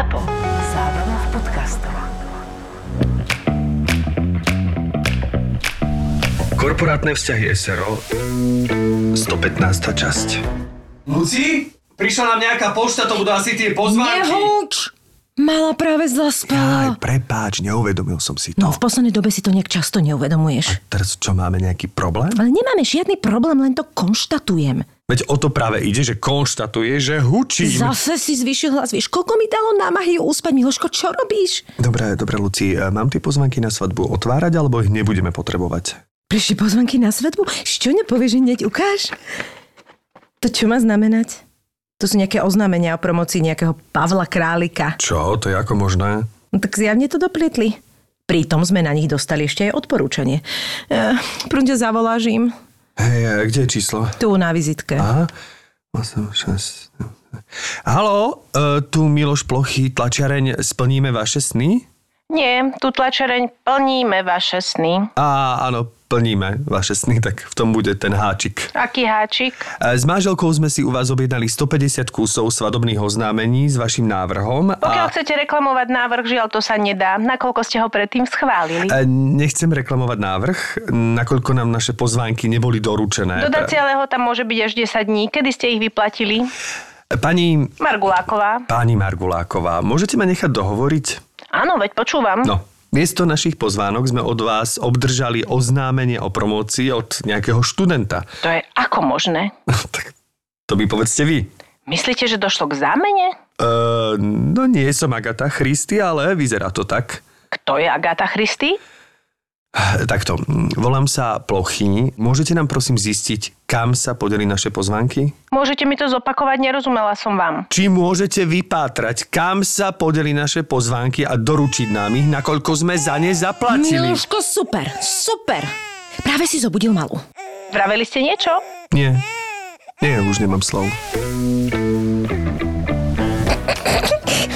ZAPO. Zábrná v podcastov. Korporátne vzťahy SRO 115. časť Luci? Prišla nám nejaká pošta, to budú asi tie pozvánky. Nehuč! Mala práve zaspala. Aj, prepáč, neuvedomil som si to. No, v poslednej dobe si to nejak často neuvedomuješ. Teraz čo, máme nejaký problém? Ale nemáme žiadny problém, len to konštatujem. Veď o to práve ide, že konštatuje, že hučím. Zase si zvyšil hlas, vieš, koľko mi dalo námahy uspať, Miloško, čo robíš? Dobre, dobre, Luci, e, mám tie pozvanky na svadbu otvárať, alebo ich nebudeme potrebovať? Prišli pozvanky na svadbu? Čo nepovieš, že hneď ukáž? To čo má znamenať? To sú nejaké oznámenia o promocii nejakého Pavla Králika. Čo? To je ako možné? No tak zjavne to doplietli. Pritom sme na nich dostali ešte aj odporúčanie. E, prúde zavoláš im. Hej, e, kde je číslo? Tu na vizitke. Aha. 8, 6... Haló, e, tu Miloš Plochy, tlačiareň, splníme vaše sny? Nie, tu tlačereň plníme vaše sny. Á, áno, plníme vaše sny, tak v tom bude ten háčik. Aký háčik? E, S manželkou sme si u vás objednali 150 kusov svadobných oznámení s vašim návrhom. Pokiaľ a... chcete reklamovať návrh, žiaľ to sa nedá. Nakoľko ste ho predtým schválili? E, Nechcem reklamovať návrh, nakoľko nám naše pozvánky neboli doručené. Dodacia lehota môže byť až 10 dní. Kedy ste ich vyplatili? Pani, Marguláková. pani Marguláková, môžete ma nechať dohovoriť? Áno, veď počúvam. No, miesto našich pozvánok sme od vás obdržali oznámenie o promócii od nejakého študenta. To je ako možné? tak to by povedzte vy. Myslíte, že došlo k zámene? Uh, no nie som Agata Christy, ale vyzerá to tak. Kto je Agáta Christy? Takto, volám sa Plochy. Môžete nám prosím zistiť, kam sa podeli naše pozvánky? Môžete mi to zopakovať? Nerozumela som vám. Či môžete vypátrať, kam sa podeli naše pozvánky a doručiť nám ich, nakoľko sme za ne zaplatili? Miloško, super, super. Práve si zobudil malú. Vraveli ste niečo? Nie. Nie, už nemám slov.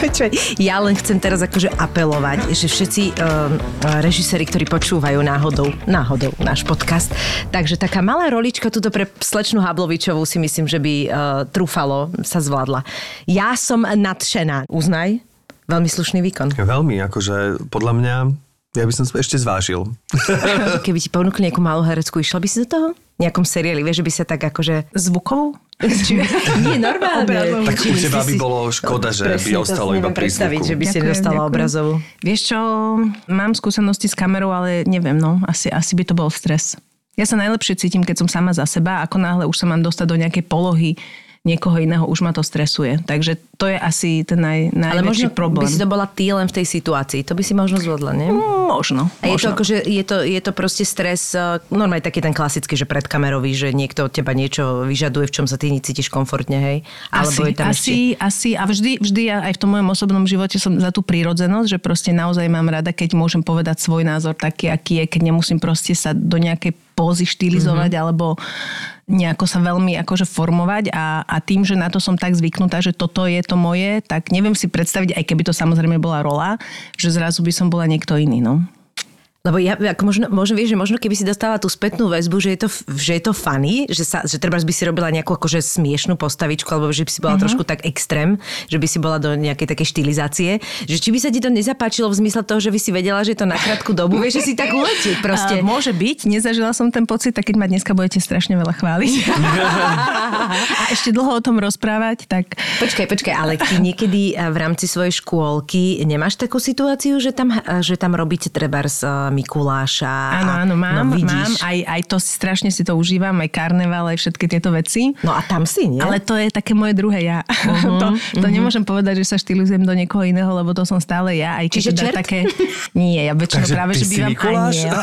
Počkaj, ja len chcem teraz akože apelovať, že všetci um, režiséri, ktorí počúvajú náhodou, náhodou náš podcast, takže taká malá rolička tuto pre slečnú Hablovičovú si myslím, že by uh, trúfalo sa zvládla. Ja som nadšená. Uznaj, veľmi slušný výkon. Veľmi, akože podľa mňa, ja by som ešte zvážil. Keby ti ponúkli nejakú malú hereckú, išla by si do toho? Nejakom seriáli, vieš, že by sa tak akože... Zvukovou? Nie, normálne. Tak u Či teba by si- bolo škoda, že by Presne, to ostalo si iba pri predstaviť, zvuku. že by si Ďakujem, nedostala ďakujem. obrazovú. Vieš čo, mám skúsenosti s kamerou, ale neviem, no, asi, asi by to bol stres. Ja sa najlepšie cítim, keď som sama za seba, ako náhle už sa mám dostať do nejakej polohy niekoho iného, už ma to stresuje. Takže to je asi ten naj, Ale možno najväčší problém. by si to bola ty len v tej situácii. To by si možno zvládla, nie? Mm, Možno. A je to, možno. akože, je, to, je to proste stres, eh, normálne taký ten klasický, že predkamerový, že niekto od teba niečo vyžaduje, v čom sa ty necítiš komfortne, hej? Alebo asi, je tam asi, asi, a vždy, vždy ja aj v tom mojom osobnom živote som za tú prírodzenosť, že proste naozaj mám rada, keď môžem povedať svoj názor taký, aký je, keď nemusím proste sa do nejakej pózy štýlizovať Mhm. mm-hmm. alebo nejako sa veľmi akože formovať a, a tým, že na to som tak zvyknutá, že toto je to moje, tak neviem si predstaviť, aj keby to samozrejme bola rola, že zrazu by som bola niekto iný, no. Lebo ja, ako možno, možno, vieš, že možno keby si dostala tú spätnú väzbu, že je to, že je to funny, že, sa, že treba by si robila nejakú akože smiešnú postavičku, alebo že by si bola uh-huh. trošku tak extrém, že by si bola do nejakej takej štilizácie, že či by sa ti to nezapáčilo v zmysle toho, že by si vedela, že je to na krátku dobu, vieš, že si tak uletieť proste. A môže byť, nezažila som ten pocit, tak keď ma dneska budete strašne veľa chváliť a ešte dlho o tom rozprávať, tak Počkaj, počkaj, ale ty niekedy eh, v rámci svojej škôlky nemáš takú situáciu, že tam, eh, že tam robíte treba z Mikuláša? áno, a- áno, mám, no, mám, vidíš. aj, aj to strašne si to užívam, aj karneval, aj všetky tieto veci. No a tam si, nie? Ale to je také moje druhé ja. Uh-huh, to, to uh-huh. nemôžem povedať, že sa štilizujem do niekoho iného, lebo to som stále ja. Aj Čiže teda čert? také... Nie, ja väčšinou Takže práve, že bývam Mikuláš? aniel.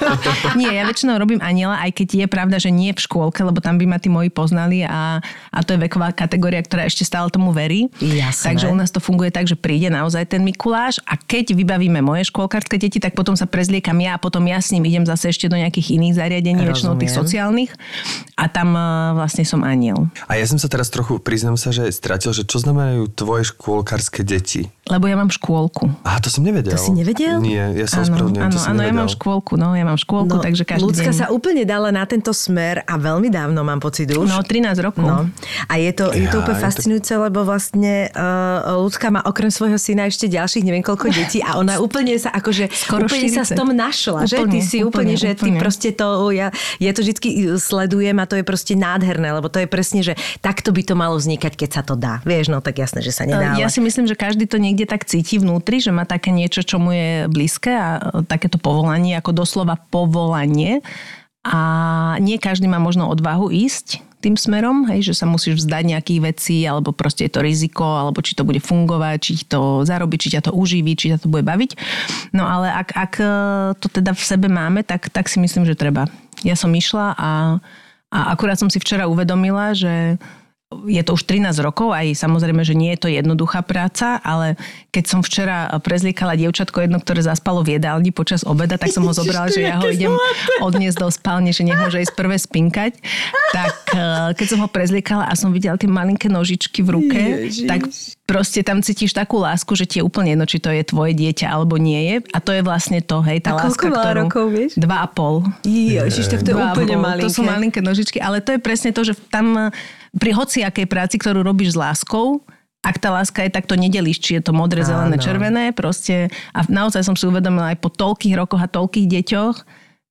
nie, ja väčšinou robím aniela, aj keď je pravda, že nie v škôlke, lebo tam by ma tí moji poznali a, a to je veková kategória, ktorá ešte stále tomu verí. Jasné. Takže u nás to funguje tak, že príde naozaj ten Mikuláš a keď vybavíme moje škôlkarské deti, tak potom sa prezident prezliekam ja a potom ja s ním idem zase ešte do nejakých iných zariadení, väčšinou tých sociálnych a tam uh, vlastne som aniel. A ja som sa teraz trochu, priznám sa, že stratil, že čo znamenajú tvoje škôlkarské deti. Lebo ja mám škôlku. Aha, to som nevedel. To si nevedel? Nie, ja sa Áno, ospravedlňujem, to som áno, ja nevedel. mám škôlku, no, ja mám škôlku, takže každý Ľudská deň. sa úplne dala na tento smer a veľmi dávno mám pocit už. No, 13 rokov. No. A je to, je to Ja, úplne je to- fascinujúce, lebo vlastne uh, ľudská má okrem svojho syna ešte ďalších neviem koľko detí a ona úplne sa akože Skoro úplne sa 40. s tom našla, že? Ty Úplne, si úplne, úplne, že ty úplne. proste to, ja, ja to vždy sledujem a to je proste nádherné, lebo to je presne, že takto by to malo vznikať, keď sa to dá. Vieš, no tak jasné, že sa nedá. Ja ale... si myslím, že každý to niekde tak cíti vnútri, že má také niečo, čo mu je blízke a e, takéto povolanie, ako doslova povolanie. A nie každý má možno odvahu ísť tým smerom, hej, že sa musíš vzdať nejakých vecí, alebo proste je to riziko, alebo či to bude fungovať, či to zarobí, či ťa to uživí, či ťa to bude baviť. No ale ak, ak e, to teda v sebe máme, tak, tak si myslím, že treba. Ja som išla a, a akurát som si včera uvedomila, že je to už 13 rokov, aj samozrejme, že nie je to jednoduchá práca, ale keď som včera prezliekala dievčatko jedno, ktoré zaspalo v jedálni počas obeda, tak som ho zobrala, že ja ho idem odniesť do spálne, že nech môže ísť prvé spinkať. Tak eh, keď som ho prezliekala a som videla tie malinké nožičky v ruke, tak proste tam cítiš takú lásku, že ti je úplne jedno, či to je tvoje dieťa alebo nie je. A to je vlastne to, hej, tá A láska, ktorú... rokov, vieš? Dva a pol. Ježiš, tak to je úplne malinké. To sú malinké nožičky, ale to je presne to, že tam pri hociakej práci, ktorú robíš s láskou, ak tá láska je, tak to nedelíš, či je to modré, zelené, Áno. červené, proste. A naozaj som si uvedomila aj po toľkých rokoch a toľkých deťoch,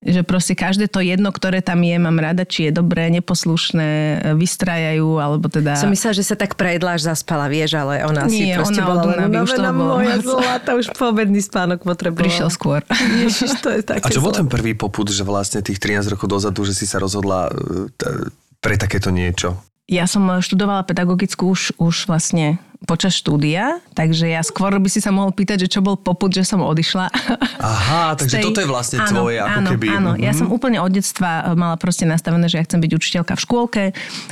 že proste každé to jedno, ktoré tam je, mám rada, či je dobré, neposlušné, vystrajajú, alebo teda... Som myslela, že sa tak prejedla, až zaspala, vieš, ale ona si Nie, proste ona bola od únavy už toho bolo moja zlata, už poobedný spánok potrebovala. Prišiel skôr. Ježiš, to je také A čo bol ten prvý poput, že vlastne tých 13 rokov dozadu, že si sa rozhodla e, pre takéto niečo? Ja som študovala pedagogickú už, už vlastne počas štúdia, takže ja skôr by si sa mohol pýtať, že čo bol poput, že som odišla. Aha, takže tej- toto je vlastne áno, tvoje, ako áno, keby... Áno, ja Mhm. som úplne od detstva mala proste nastavené, že ja chcem byť učiteľka v škôlke,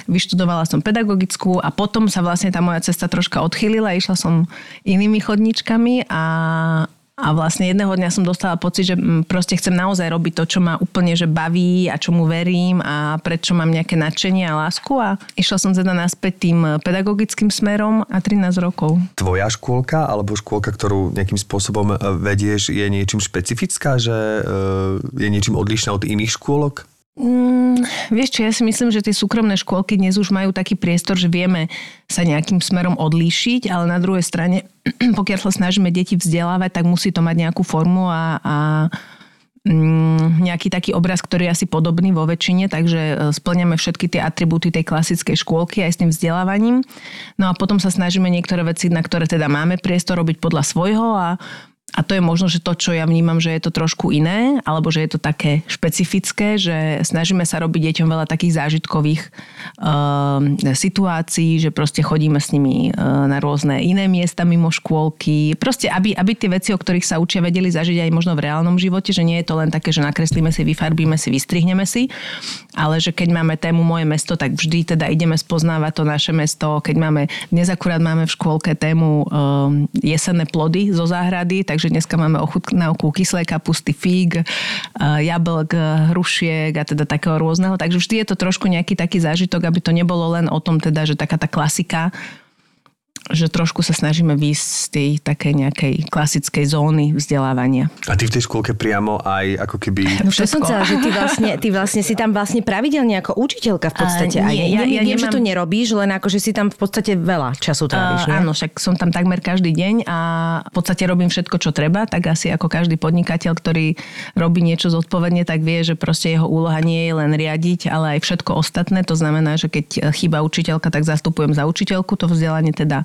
vyštudovala som pedagogickú a potom sa vlastne tá moja cesta troška odchýlila, išla som inými chodničkami a a vlastne jedného dňa som dostala pocit, že mm, proste chcem naozaj robiť to, čo ma úplne že baví a čomu verím a prečo mám nejaké nadšenie a lásku a išla som teda naspäť tým pedagogickým smerom a 13 rokov. Tvoja škôlka, alebo škôlka, ktorú nejakým spôsobom e, vedieš, je niečím špecifická, že e, je niečím odlišná od iných škôlok? Mm, vieš čo, ja si myslím, že tie súkromné škôlky dnes už majú taký priestor, že vieme sa nejakým smerom odlíšiť, ale na druhej strane, pokiaľ sa snažíme deti vzdelávať, tak musí to mať nejakú formu a, a mm, nejaký taký obraz, ktorý je asi podobný vo väčšine, takže e, splňame všetky tie atribúty tej klasickej škôlky aj s tým vzdelávaním. No a potom sa snažíme niektoré veci, na ktoré teda máme priestor robiť podľa svojho a a to je možno, že to, čo ja vnímam, že je to trošku iné, alebo že je to také špecifické, že snažíme sa robiť deťom veľa takých zážitkových uh, situácií, že proste chodíme s nimi uh, na rôzne iné miesta mimo škôlky. Proste, aby, aby tie veci, o ktorých sa učia, vedeli zažiť aj možno v reálnom živote, že nie je to len také, že nakreslíme si, vyfarbíme si, vystrihneme si, ale že keď máme tému moje mesto, tak vždy teda ideme spoznávať to naše mesto. Keď máme, dnes akurát máme v škôlke tému um, jesenné plody zo záhrady, takže dneska máme ochutnávku kyslej kapusty, fíg, uh, jablk, hrušiek a teda takého rôzneho. Takže vždy je to trošku nejaký taký zážitok, aby to nebolo len o tom teda, že taká tá klasika, že trošku sa snažíme výjsť z tej takej nejakej klasickej zóny vzdelávania. A ty v tej škôlke priamo aj ako keby... No to som chcela, že ty vlastne, ty vlastne si tam vlastne pravidelne ako učiteľka v podstate. A aj, nie, ja- ja, ja viem, že nemám- to nerobíš, len ako, že si tam v podstate veľa času tráviš, Uh, áno, však som tam takmer každý deň a v podstate robím všetko, čo treba, tak asi ako každý podnikateľ, ktorý robí niečo zodpovedne, tak vie, že proste jeho úloha nie je len riadiť, ale aj všetko ostatné. To znamená, že keď chýba učiteľka, tak zastupujem za učiteľku. To vzdelanie teda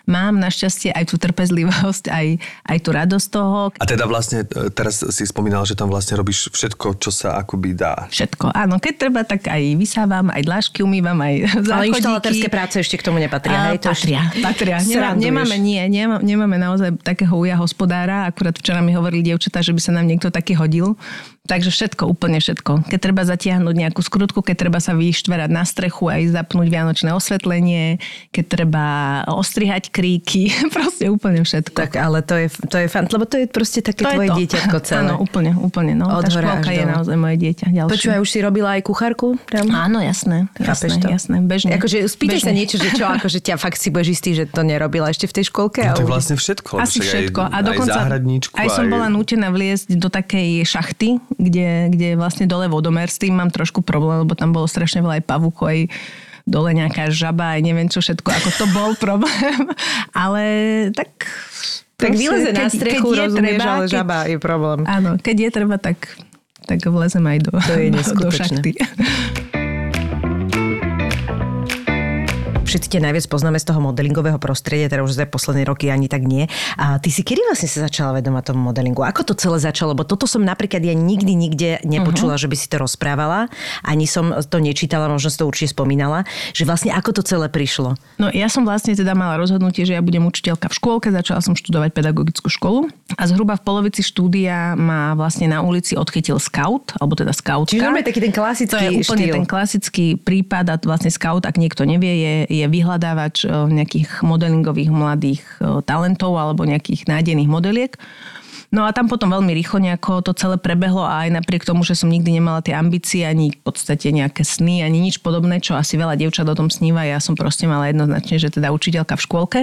mám našťastie aj tú trpezlivosť, aj, aj tú radosť toho. A teda vlastne, e, teraz si spomínal, že tam vlastne robíš všetko, čo sa akoby dá. Všetko. Áno, keď treba, tak aj vysávam, aj dlášky umývam, aj záchodíky. Ale inštalatérske práce ešte k tomu nepatria, hej? To patria, patria. Nemá, nemáme, nie, nemá, nemáme naozaj takého uja hospodára. Akurát včera mi hovorili dievčatá, že by sa nám niekto taký hodil. Takže všetko, úplne všetko. Keď treba zatiahnuť nejakú skrutku, keď treba sa vyštverať na strechu a ísť zapnúť vianočné osvetlenie, keď treba ostrihať kríky, proste úplne všetko. Tak ale to je, to je fan, lebo to je proste také to tvoje je to. dieťatko celé. Áno, úplne, úplne. No. Od Tá škôlka je naozaj moje dieťa. Ďalšie. Počúvaj, už si robila aj kuchárku? Tam? Áno, jasné. Chápeš jasné, to? jasné, bežne. Akože spýtaj sa niečo, že čo, akože ťa fakt si budeš istý, že to nerobila ešte v tej škôlke? No, to je vlastne všetko. Asi však všetko. Aj, a dokonca aj aj som aj... bola nútená vliesť do takej šachty, kde, kde je vlastne dole vodomer. S tým mám trošku problém, lebo tam bolo strašne veľa aj pavúkov, aj dole nejaká žaba, aj neviem čo všetko, ako to bol problém. Ale tak... Tak vyleze na strechu, keď je rozumieš, treba, ale keď- žaba je problém. Áno, keď je treba, tak, tak vlezem aj do, To je do, do šachty. Všetci ťa najviac poznáme z toho modelingového prostredia, teda už za posledné roky ani tak nie. A ty si kedy vlastne sa začala vedomať tomu modelingu? Ako to celé začalo? Lebo toto som napríklad ja nikdy nikde nepočula, uh-huh. že by si to rozprávala. Ani som to nečítala, možno si to určite spomínala. Že vlastne ako to celé prišlo? No ja som vlastne teda mala rozhodnutie, že ja budem učiteľka v škôlke, začala som študovať pedagogickú školu a zhruba v polovici štúdia ma vlastne na ulici odchytil scout, alebo teda scoutka. Čiže taký ten klasický To je úplne štýl. ten klasický prípad a vlastne scout, ak niekto nevie, je, je vyhľadávač e, nejakých modelingových mladých e, talentov alebo nejakých nádejných modeliek. No a tam potom veľmi rýchlo nejako to celé prebehlo a aj napriek tomu, že som nikdy nemala tie ambície, ani v podstate nejaké sny, ani nič podobné, čo asi veľa dievčat o tom sníva, ja som proste mala jednoznačne, že teda učiteľka v škôlke.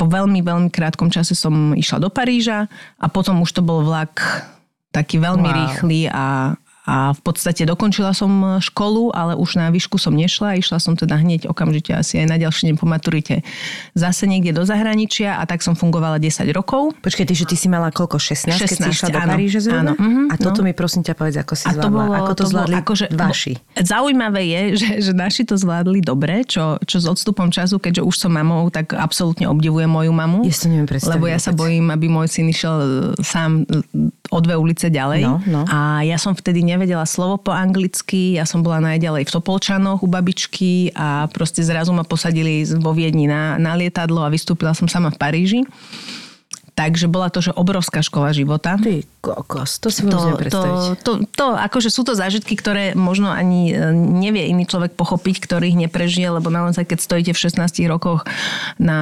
Po veľmi, veľmi krátkom čase som išla do Paríža a potom už to bol vlak taký veľmi Wow. rýchly a, a v podstate dokončila som školu, ale už na výšku som nešla. Išla som teda hneď okamžite asi aj na ďalší deň po maturite zase niekde do zahraničia a tak som fungovala 10 rokov. Počkej, ty, že ty si mala koľko? 16, keď si 16, išla do áno. Paríža zhruba? Áno, mhm, a toto no. mi prosím ťa povedz, ako si A zvládla. to bolo, ako to, bolo zvládli akože, vaši? Zaujímavé je, že, že naši to zvládli dobre, čo, čo s odstupom času, keďže už som mamou, tak absolútne obdivujem moju mamu. Ja si to neviem predstaviť Lebo ja sa bojím, aby môj syn išiel e, sám e, o dve ulice ďalej. No, no. A ja som vtedy nevedela slovo po anglicky, ja som bola najďalej v Topolčanoch u babičky a proste zrazu ma posadili vo Viedni na, na lietadlo a vystúpila som sama v Paríži. Takže bola to, že obrovská škola života. Ty kokos, to si predstaviť. to, to, to, akože sú to zážitky, ktoré možno ani e, nevie iný človek pochopiť, ktorý ich neprežije, lebo naozaj, keď stojíte v 16 rokoch na,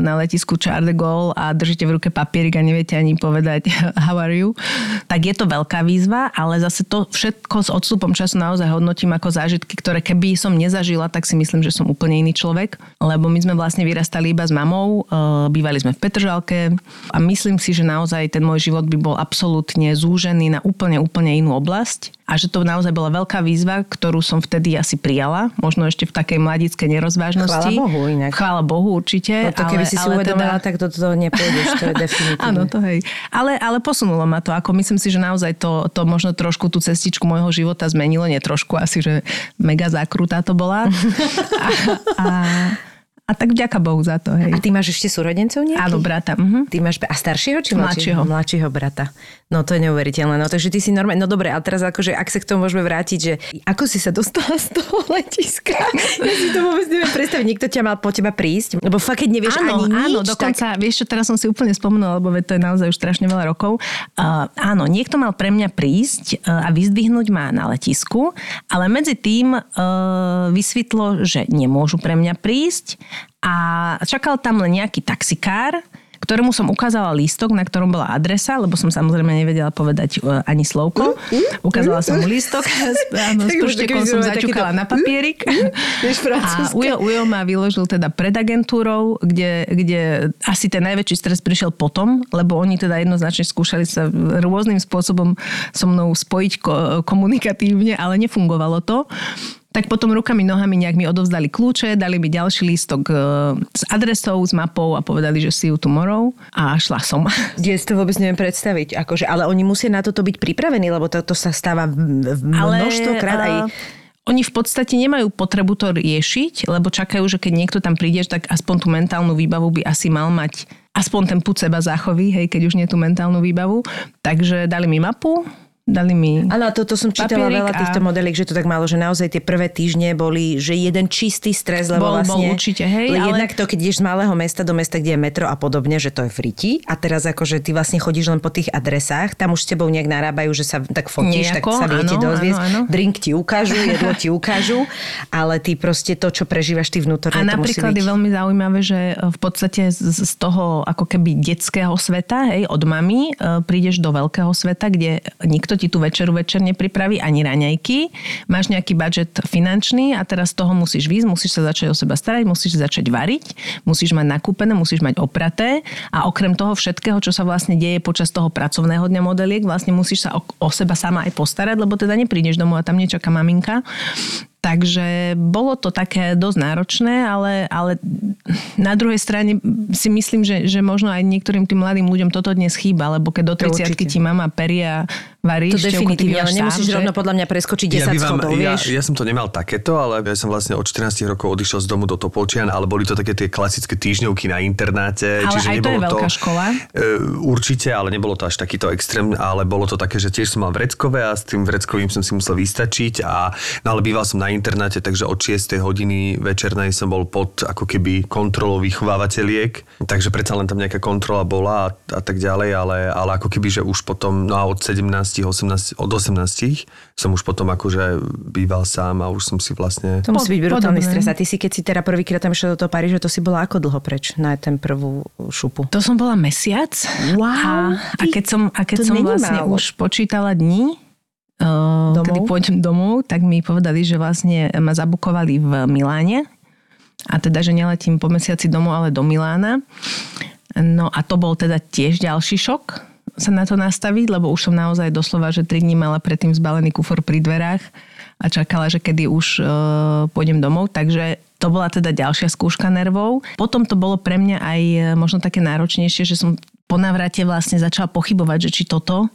na letisku Charles de Gaulle a držíte v ruke papierik a neviete ani povedať how are you, tak je to veľká výzva, ale zase to všetko s odstupom času naozaj hodnotím ako zážitky, ktoré keby som nezažila, tak si myslím, že som úplne iný človek, lebo my sme vlastne vyrastali iba s mamou, e, bývali sme v Petržalke a myslím si, že naozaj ten môj život by bol absolútne zúžený na úplne, úplne inú oblasť a že to naozaj bola veľká výzva, ktorú som vtedy asi prijala, možno ešte v takej mladickej nerozvážnosti. Chvála Bohu inak. Chvála Bohu určite. No to keby ale, si si ale uvedomila, teda... tak do toho nepôjdeš, to je definitívne. Áno, to hej. Ale, ale posunulo ma to. Ako myslím si, že naozaj to, to možno trošku tú cestičku môjho života zmenilo. Nie trošku, asi, že mega zákrutá to bola. A, a, a tak vďaka Bohu za to. Hej. A ty máš ešte súrodencov nejakých? Áno, brata. Mhm. Ty máš a staršieho či mladšieho? Mladšieho. Mladšieho brata. No to je neuveriteľné. No takže ty si normálne, no dobre, a teraz akože, ak sa k tomu môžeme vrátiť, že ako si sa dostala z toho letiska? Ja si to vôbec neviem predstaviť. Niekto ťa mal po teba prísť, lebo fakt, keď nevieš áno, ani nič, áno, dokonca, tak... vieš čo, teraz som si úplne spomenula, lebo to je naozaj už strašne veľa rokov. Uh, áno, niekto mal pre mňa prísť uh, a vyzdvihnúť ma na letisku, ale medzi tým uh, vysvetlo, že nemôžu pre mňa prísť a čakal tam len nejaký taxikár, ktorému som ukázala lístok, na ktorom bola adresa, lebo som samozrejme nevedela povedať uh, ani slovko. Ukázala som mu lístok, s- áno, taký som takýto- na papierik. A. Ujo, Ujo ma vyložil teda pred agentúrou, kde, kde asi ten najväčší stres prišiel potom, lebo oni teda jednoznačne skúšali sa rôznym spôsobom so mnou spojiť ko- komunikatívne, ale nefungovalo to. Tak potom rukami, nohami nejak mi odovzdali kľúče, dali mi ďalší lístok e, s adresou, s mapou a povedali, že see you tomorrow a šla som. Ja si to vôbec neviem predstaviť. Akože, ale oni musia na toto byť pripravení, lebo to, to sa stáva v- v množstvo krát aj... Oni v podstate nemajú potrebu to riešiť, lebo čakajú, že keď niekto tam prídeš, tak aspoň tú mentálnu výbavu by asi mal mať aspoň ten put seba záchovy, hej, keď už nie tú mentálnu výbavu. Takže dali mi mapu, dali mi Áno, a to, to som čítala veľa a- týchto modeliek, že to tak malo, že naozaj tie prvé týždne boli, že jeden čistý stres, lebo Bol- bol vlastne... určite, hej, le- ale- Jednak to, keď ideš z malého mesta do mesta, kde je metro a podobne, že to je friti. A teraz akože ty vlastne chodíš len po tých adresách, tam už s tebou nejak narábajú, že sa tak fotíš, Nejako, tak sa viete áno, dozviesť. áno, áno. Drink ti ukážu, jedlo ti ukážu, ale ty proste to, čo prežívaš ty vnútorne, A napríklad je veľmi zaujímavé, že v podstate z, z toho ako keby detského sveta, hej, od mami, e, prídeš do veľkého sveta, kde nikto ti tú večeru večer nepripraví, ani raňajky. Máš nejaký budget finančný a teraz z toho musíš výjsť, musíš sa začať o seba starať, musíš začať variť, musíš mať nakúpené, musíš mať opraté a okrem toho všetkého, čo sa vlastne deje počas toho pracovného dňa modeliek, vlastne musíš sa o, o seba sama aj postarať, lebo teda neprídeš domov a tam nečaká maminka. Takže bolo to také dosť náročné, ale, ale na druhej strane si myslím, že, že možno aj niektorým tým mladým ľuďom toto dnes chýba, lebo keď do To 30 určite. ti mama peria, varí, To definitívne, ale nemusíš sám, že? rovno podľa mňa preskočiť 10 bývam- schodov, ja, vieš? ja som to nemal takéto, ale ja som vlastne od 14 rokov odišiel z domu do Topolčian, ale boli to také tie klasické týždňovky na internáte. Ale čiže aj to je nebolo veľká škola. E, určite, ale nebolo to až takýto extrém, ale bolo to také, že tiež som mal vreckové a s tým vreckovým som si musel vystačiť. A, no ale býval som na internáte, takže od 6 hodiny večernej som bol pod ako keby kontrolou vychovávateľiek, takže predsa len tam nejaká kontrola bola a, a tak ďalej, ale, ale ako keby, že už potom, no a od 17, 18, od 18 som už potom akože býval sám a už som si vlastne... To musí byť brutálny stres. A ty si, keď si teda prvýkrát tam išiel do toho Paríža, to si bola ako dlho preč na ten prvú šupu? To som bola mesiac. Wow, a, a keď som, a keď som vlastne málo. už počítala dní, Domov? kedy pôjdem domov, tak mi povedali, že vlastne ma zabukovali v Miláne. A teda, že neletím po mesiaci domov, ale do Milána. No a to bol teda tiež ďalší šok sa na to nastaviť, lebo už som naozaj doslova, že 3 dní mala predtým zbalený kufor pri dverách a čakala, že kedy už e, pôjdem domov. Takže to bola teda ďalšia skúška nervov. Potom to bolo pre mňa aj e, možno také náročnejšie, že som po navrate vlastne začala pochybovať, že či toto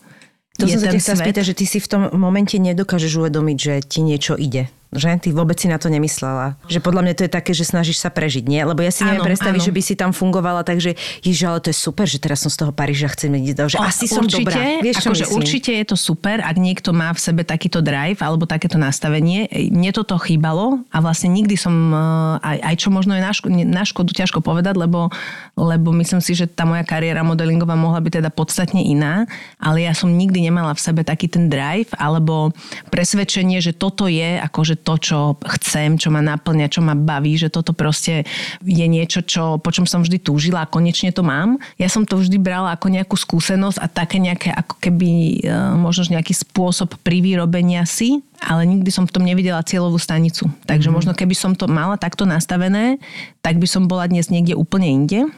To je som sa ťa chcela spýtať, že ty si v tom momente nedokážeš uvedomiť, že ti niečo ide. Že? Ty vôbec si na to nemyslela. Že podľa mňa to je také, že snažíš sa prežiť, nie? Lebo ja si neviem Áno, predstaviť, áno. že by si tam fungovala, takže ježiš, ale to je super, že teraz som z toho Paríža, chcem ísť do... Že O, asi som určite, dobrá. Vieš, čo akože určite je to super, ak niekto má v sebe takýto drive alebo takéto nastavenie. Mne toto chýbalo a vlastne nikdy som, eh, aj, aj čo možno je na, ško- na škodu ťažko povedať, lebo, lebo myslím si, že tá moja kariéra modelingová mohla byť teda podstatne iná, ale ja som nikdy nemala v sebe taký ten drive alebo presvedčenie, že toto je akože to, čo chcem, čo ma naplňa, čo ma baví, že toto proste je niečo, čo, po čom som vždy túžila a konečne to mám. Ja som to vždy brala ako nejakú skúsenosť a také nejaké ako keby e, možno nejaký spôsob privýrobenia si, ale nikdy som v tom nevidela cieľovú stanicu. Takže mm. možno keby som to mala takto nastavené, tak by som bola dnes niekde úplne inde.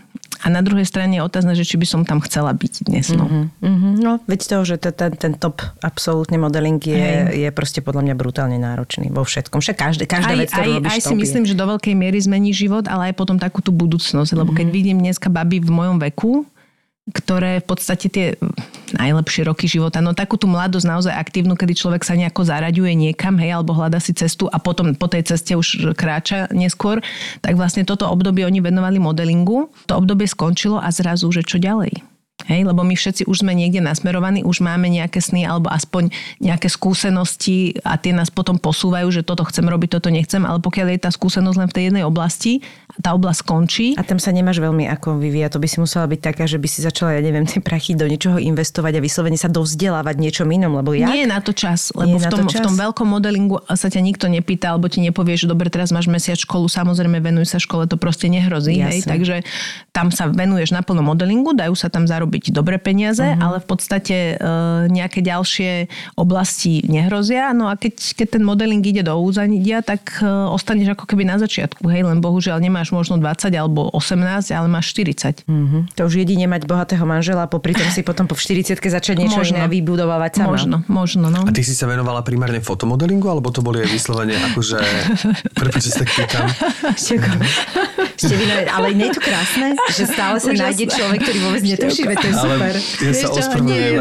A na druhej strane je otázne, že či by som tam chcela byť dnes. No. Mhm, no, veď to, že ten, ten, ten top absolútne modeling je, je proste podľa mňa brutálne náročný vo všetkom. Však každé, každá aj, vec, ktorú aj, robíš aj si myslím, že do veľkej miery zmení život, ale aj potom takú tú budúcnosť. Lebo keď vidím dneska baby v mojom veku, ktoré v podstate tie najlepšie roky života, no takú tú mladosť naozaj aktívnu, kedy človek sa nejako zaraďuje niekam, hej, alebo hľada si cestu a potom po tej ceste už kráča neskôr, tak vlastne toto obdobie oni venovali modelingu. To obdobie skončilo a zrazu, že čo ďalej? Hej, lebo my všetci už sme niekde nasmerovaní, už máme nejaké sny alebo aspoň nejaké skúsenosti a tie nás potom posúvajú, že toto chcem robiť, toto nechcem, ale pokiaľ je tá skúsenosť len v tej jednej oblasti, tá oblasť skončí, A tam sa nemáš veľmi ako vyvíjať. To by si musela byť taká, že by si začala, ja neviem, tie prachy do niečoho investovať a vyslovene sa dovzdelávať niečom inom, lebo ja... Nie je na to čas, lebo v na to tom, čas? v tom veľkom modelingu sa ťa nikto nepýta, alebo ti nepovie, že dobre, teraz máš mesiac školu, samozrejme venuj sa škole, to proste nehrozí. Hej? Takže tam sa venuješ naplno modelingu, dajú sa tam zarobiť dobré peniaze, Mhm. uh-huh. ale v podstate e, nejaké ďalšie oblasti nehrozia. No a keď, keď ten modeling ide do úzadia, tak e, ostaneš ako keby na začiatku, hej, len bohužiaľ nemáš možno 20 alebo 18, ale máš 40. Mhm. To už jedine mať bohatého manžela, popri tom si potom po 40 začať niečo Možno. iné vybudovať sama. Možno, možno, no. A ty si sa venovala primárne fotomodelingu, alebo to boli aj vyslovene akože... Prepáč, že sa tak pýtam. Ale nie je to krásne, že stále sa nájde človek, ktorý vôbec netuší, veď to je super. Ale ja sa ospravedlňujem,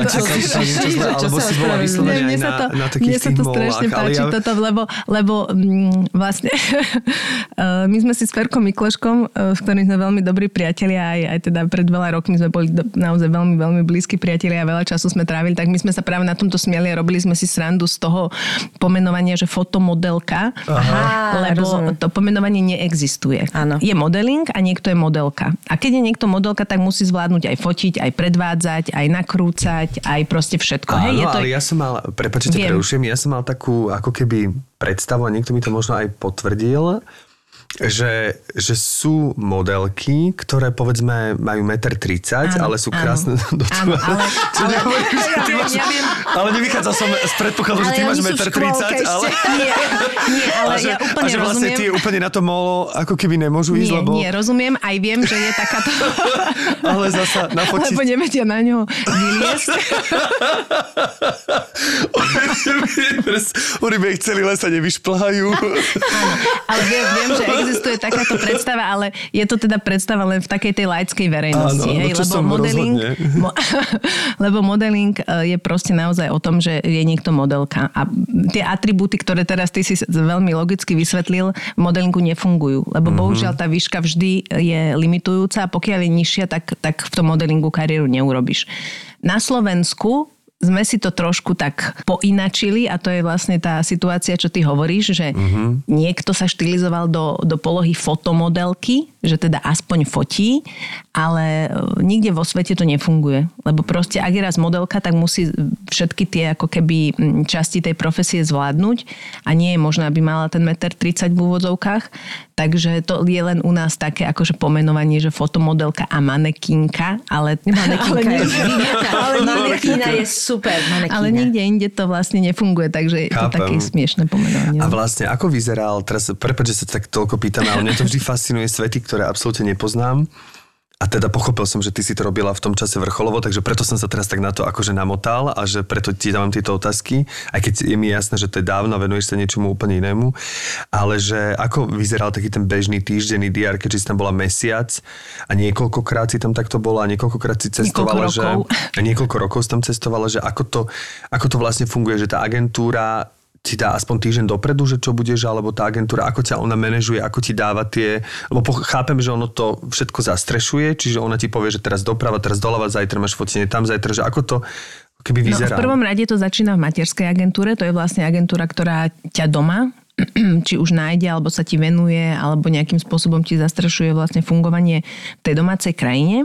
alebo sa si bola vyslovene mne aj sa na, to, na mne takých sa tých to strašne páči ja, toto, lebo, lebo mm, vlastne eh, my sme si s Ferkom Mikloškom, eh, s ktorým sme veľmi dobrí priatelia, aj, aj teda pred veľa rokmi sme boli do, naozaj veľmi, veľmi blízki priatelia a veľa času sme trávili, tak my sme sa práve na tomto smiali a robili sme si srandu z toho pomenovania, že fotomodelka, Aha, lebo rozumiem. to pomenovanie neexistuje. Áno. Je modeling a niekto je modelka. A keď je niekto modelka, tak musí zvládnuť aj fotiť, aj predvádzať, aj nakrúcať, aj proste všetko. Áno, Hej, je to... ale ja som mal, prepačte, preuším, ja som mal takú ako keby predstavu a niekto mi to možno aj potvrdil, že, že sú modelky, ktoré povedzme majú 1,30 m, ale sú krásne do Áno, ale- ale- ty viem, máš, ja viem. ale nevychádzal som z predpokladu, že Ale ty máš oni sú v 1,30 m, ale... Nie, nie, ale a že, ja úplne a že vlastne rozumiem. tie úplne na to molo ako keby nemôžu ísť, Nie, lebo... nie, rozumiem, aj viem, že je takáto... Ale zasa nafotiť... Lebo nevedia na ňo vyliesť. Oni by ich celý les a nevyšplhajú. Ale viem, viem, že existuje takáto predstava, ale je to teda predstava len v takej tej laickej verejnosti. Áno, no hej, čo lebo modeling, mo, lebo modeling je proste naozaj o tom, že je niekto modelka. A tie atribúty, ktoré teraz ty si veľmi logicky vysvetlil, v modelingu nefungujú. Lebo Mhm. bohužiaľ tá výška vždy je limitujúca a pokiaľ je nižšia, tak, tak v tom modelingu kariéru neurobiš. Na Slovensku sme si to trošku tak poinačili a to je vlastne tá situácia, čo ty hovoríš, že uh-huh. niekto sa štilizoval do, do polohy fotomodelky, že teda aspoň fotí, ale e, nikde vo svete to nefunguje. Lebo proste, ak je raz modelka, tak musí všetky tie ako keby časti tej profesie zvládnuť a nie je možné, aby mala ten meter 30 v úvodzovkách. Takže to je len u nás také akože pomenovanie, že fotomodelka a manekínka, ale, Manekínka ale, je ale Manekína je super. Manekína. ale nikde inde to vlastne nefunguje, takže je to Chápem. také smiešne pomenovanie. A vlastne ako vyzeral, teraz prepáč, že sa tak toľko pýtam, ale mňa to vždy fascinuje svety, ktoré absolútne nepoznám. A teda pochopil som, že ty si to robila v tom čase vrcholovo, takže preto som sa teraz tak na to akože namotal a že preto ti dávam tieto otázky, aj keď je mi jasné, že to je dávno, venuješ sa niečomu úplne inému, ale že ako vyzeral taký ten bežný týždenný diár, keďže si tam bola mesiac a niekoľkokrát si tam takto bola a niekoľkokrát si cestovala, Niekoľko že a niekoľko rokov si tam cestovala, že ako to, ako to vlastne funguje, že tá agentúra ti dá aspoň týždeň dopredu, že čo budeš, alebo tá agentúra, ako ťa ona manažuje, ako ti dáva tie... Lebo chápem, že ono to všetko zastrešuje, čiže ona ti povie, že teraz doprava, teraz doľava, zajtra máš fotenie tam, zajtra, že ako to keby No, v prvom rade to začína v materskej agentúre, to je vlastne agentúra, ktorá ťa doma či už nájde, alebo sa ti venuje, alebo nejakým spôsobom ti zastrešuje vlastne fungovanie v tej domácej krajine.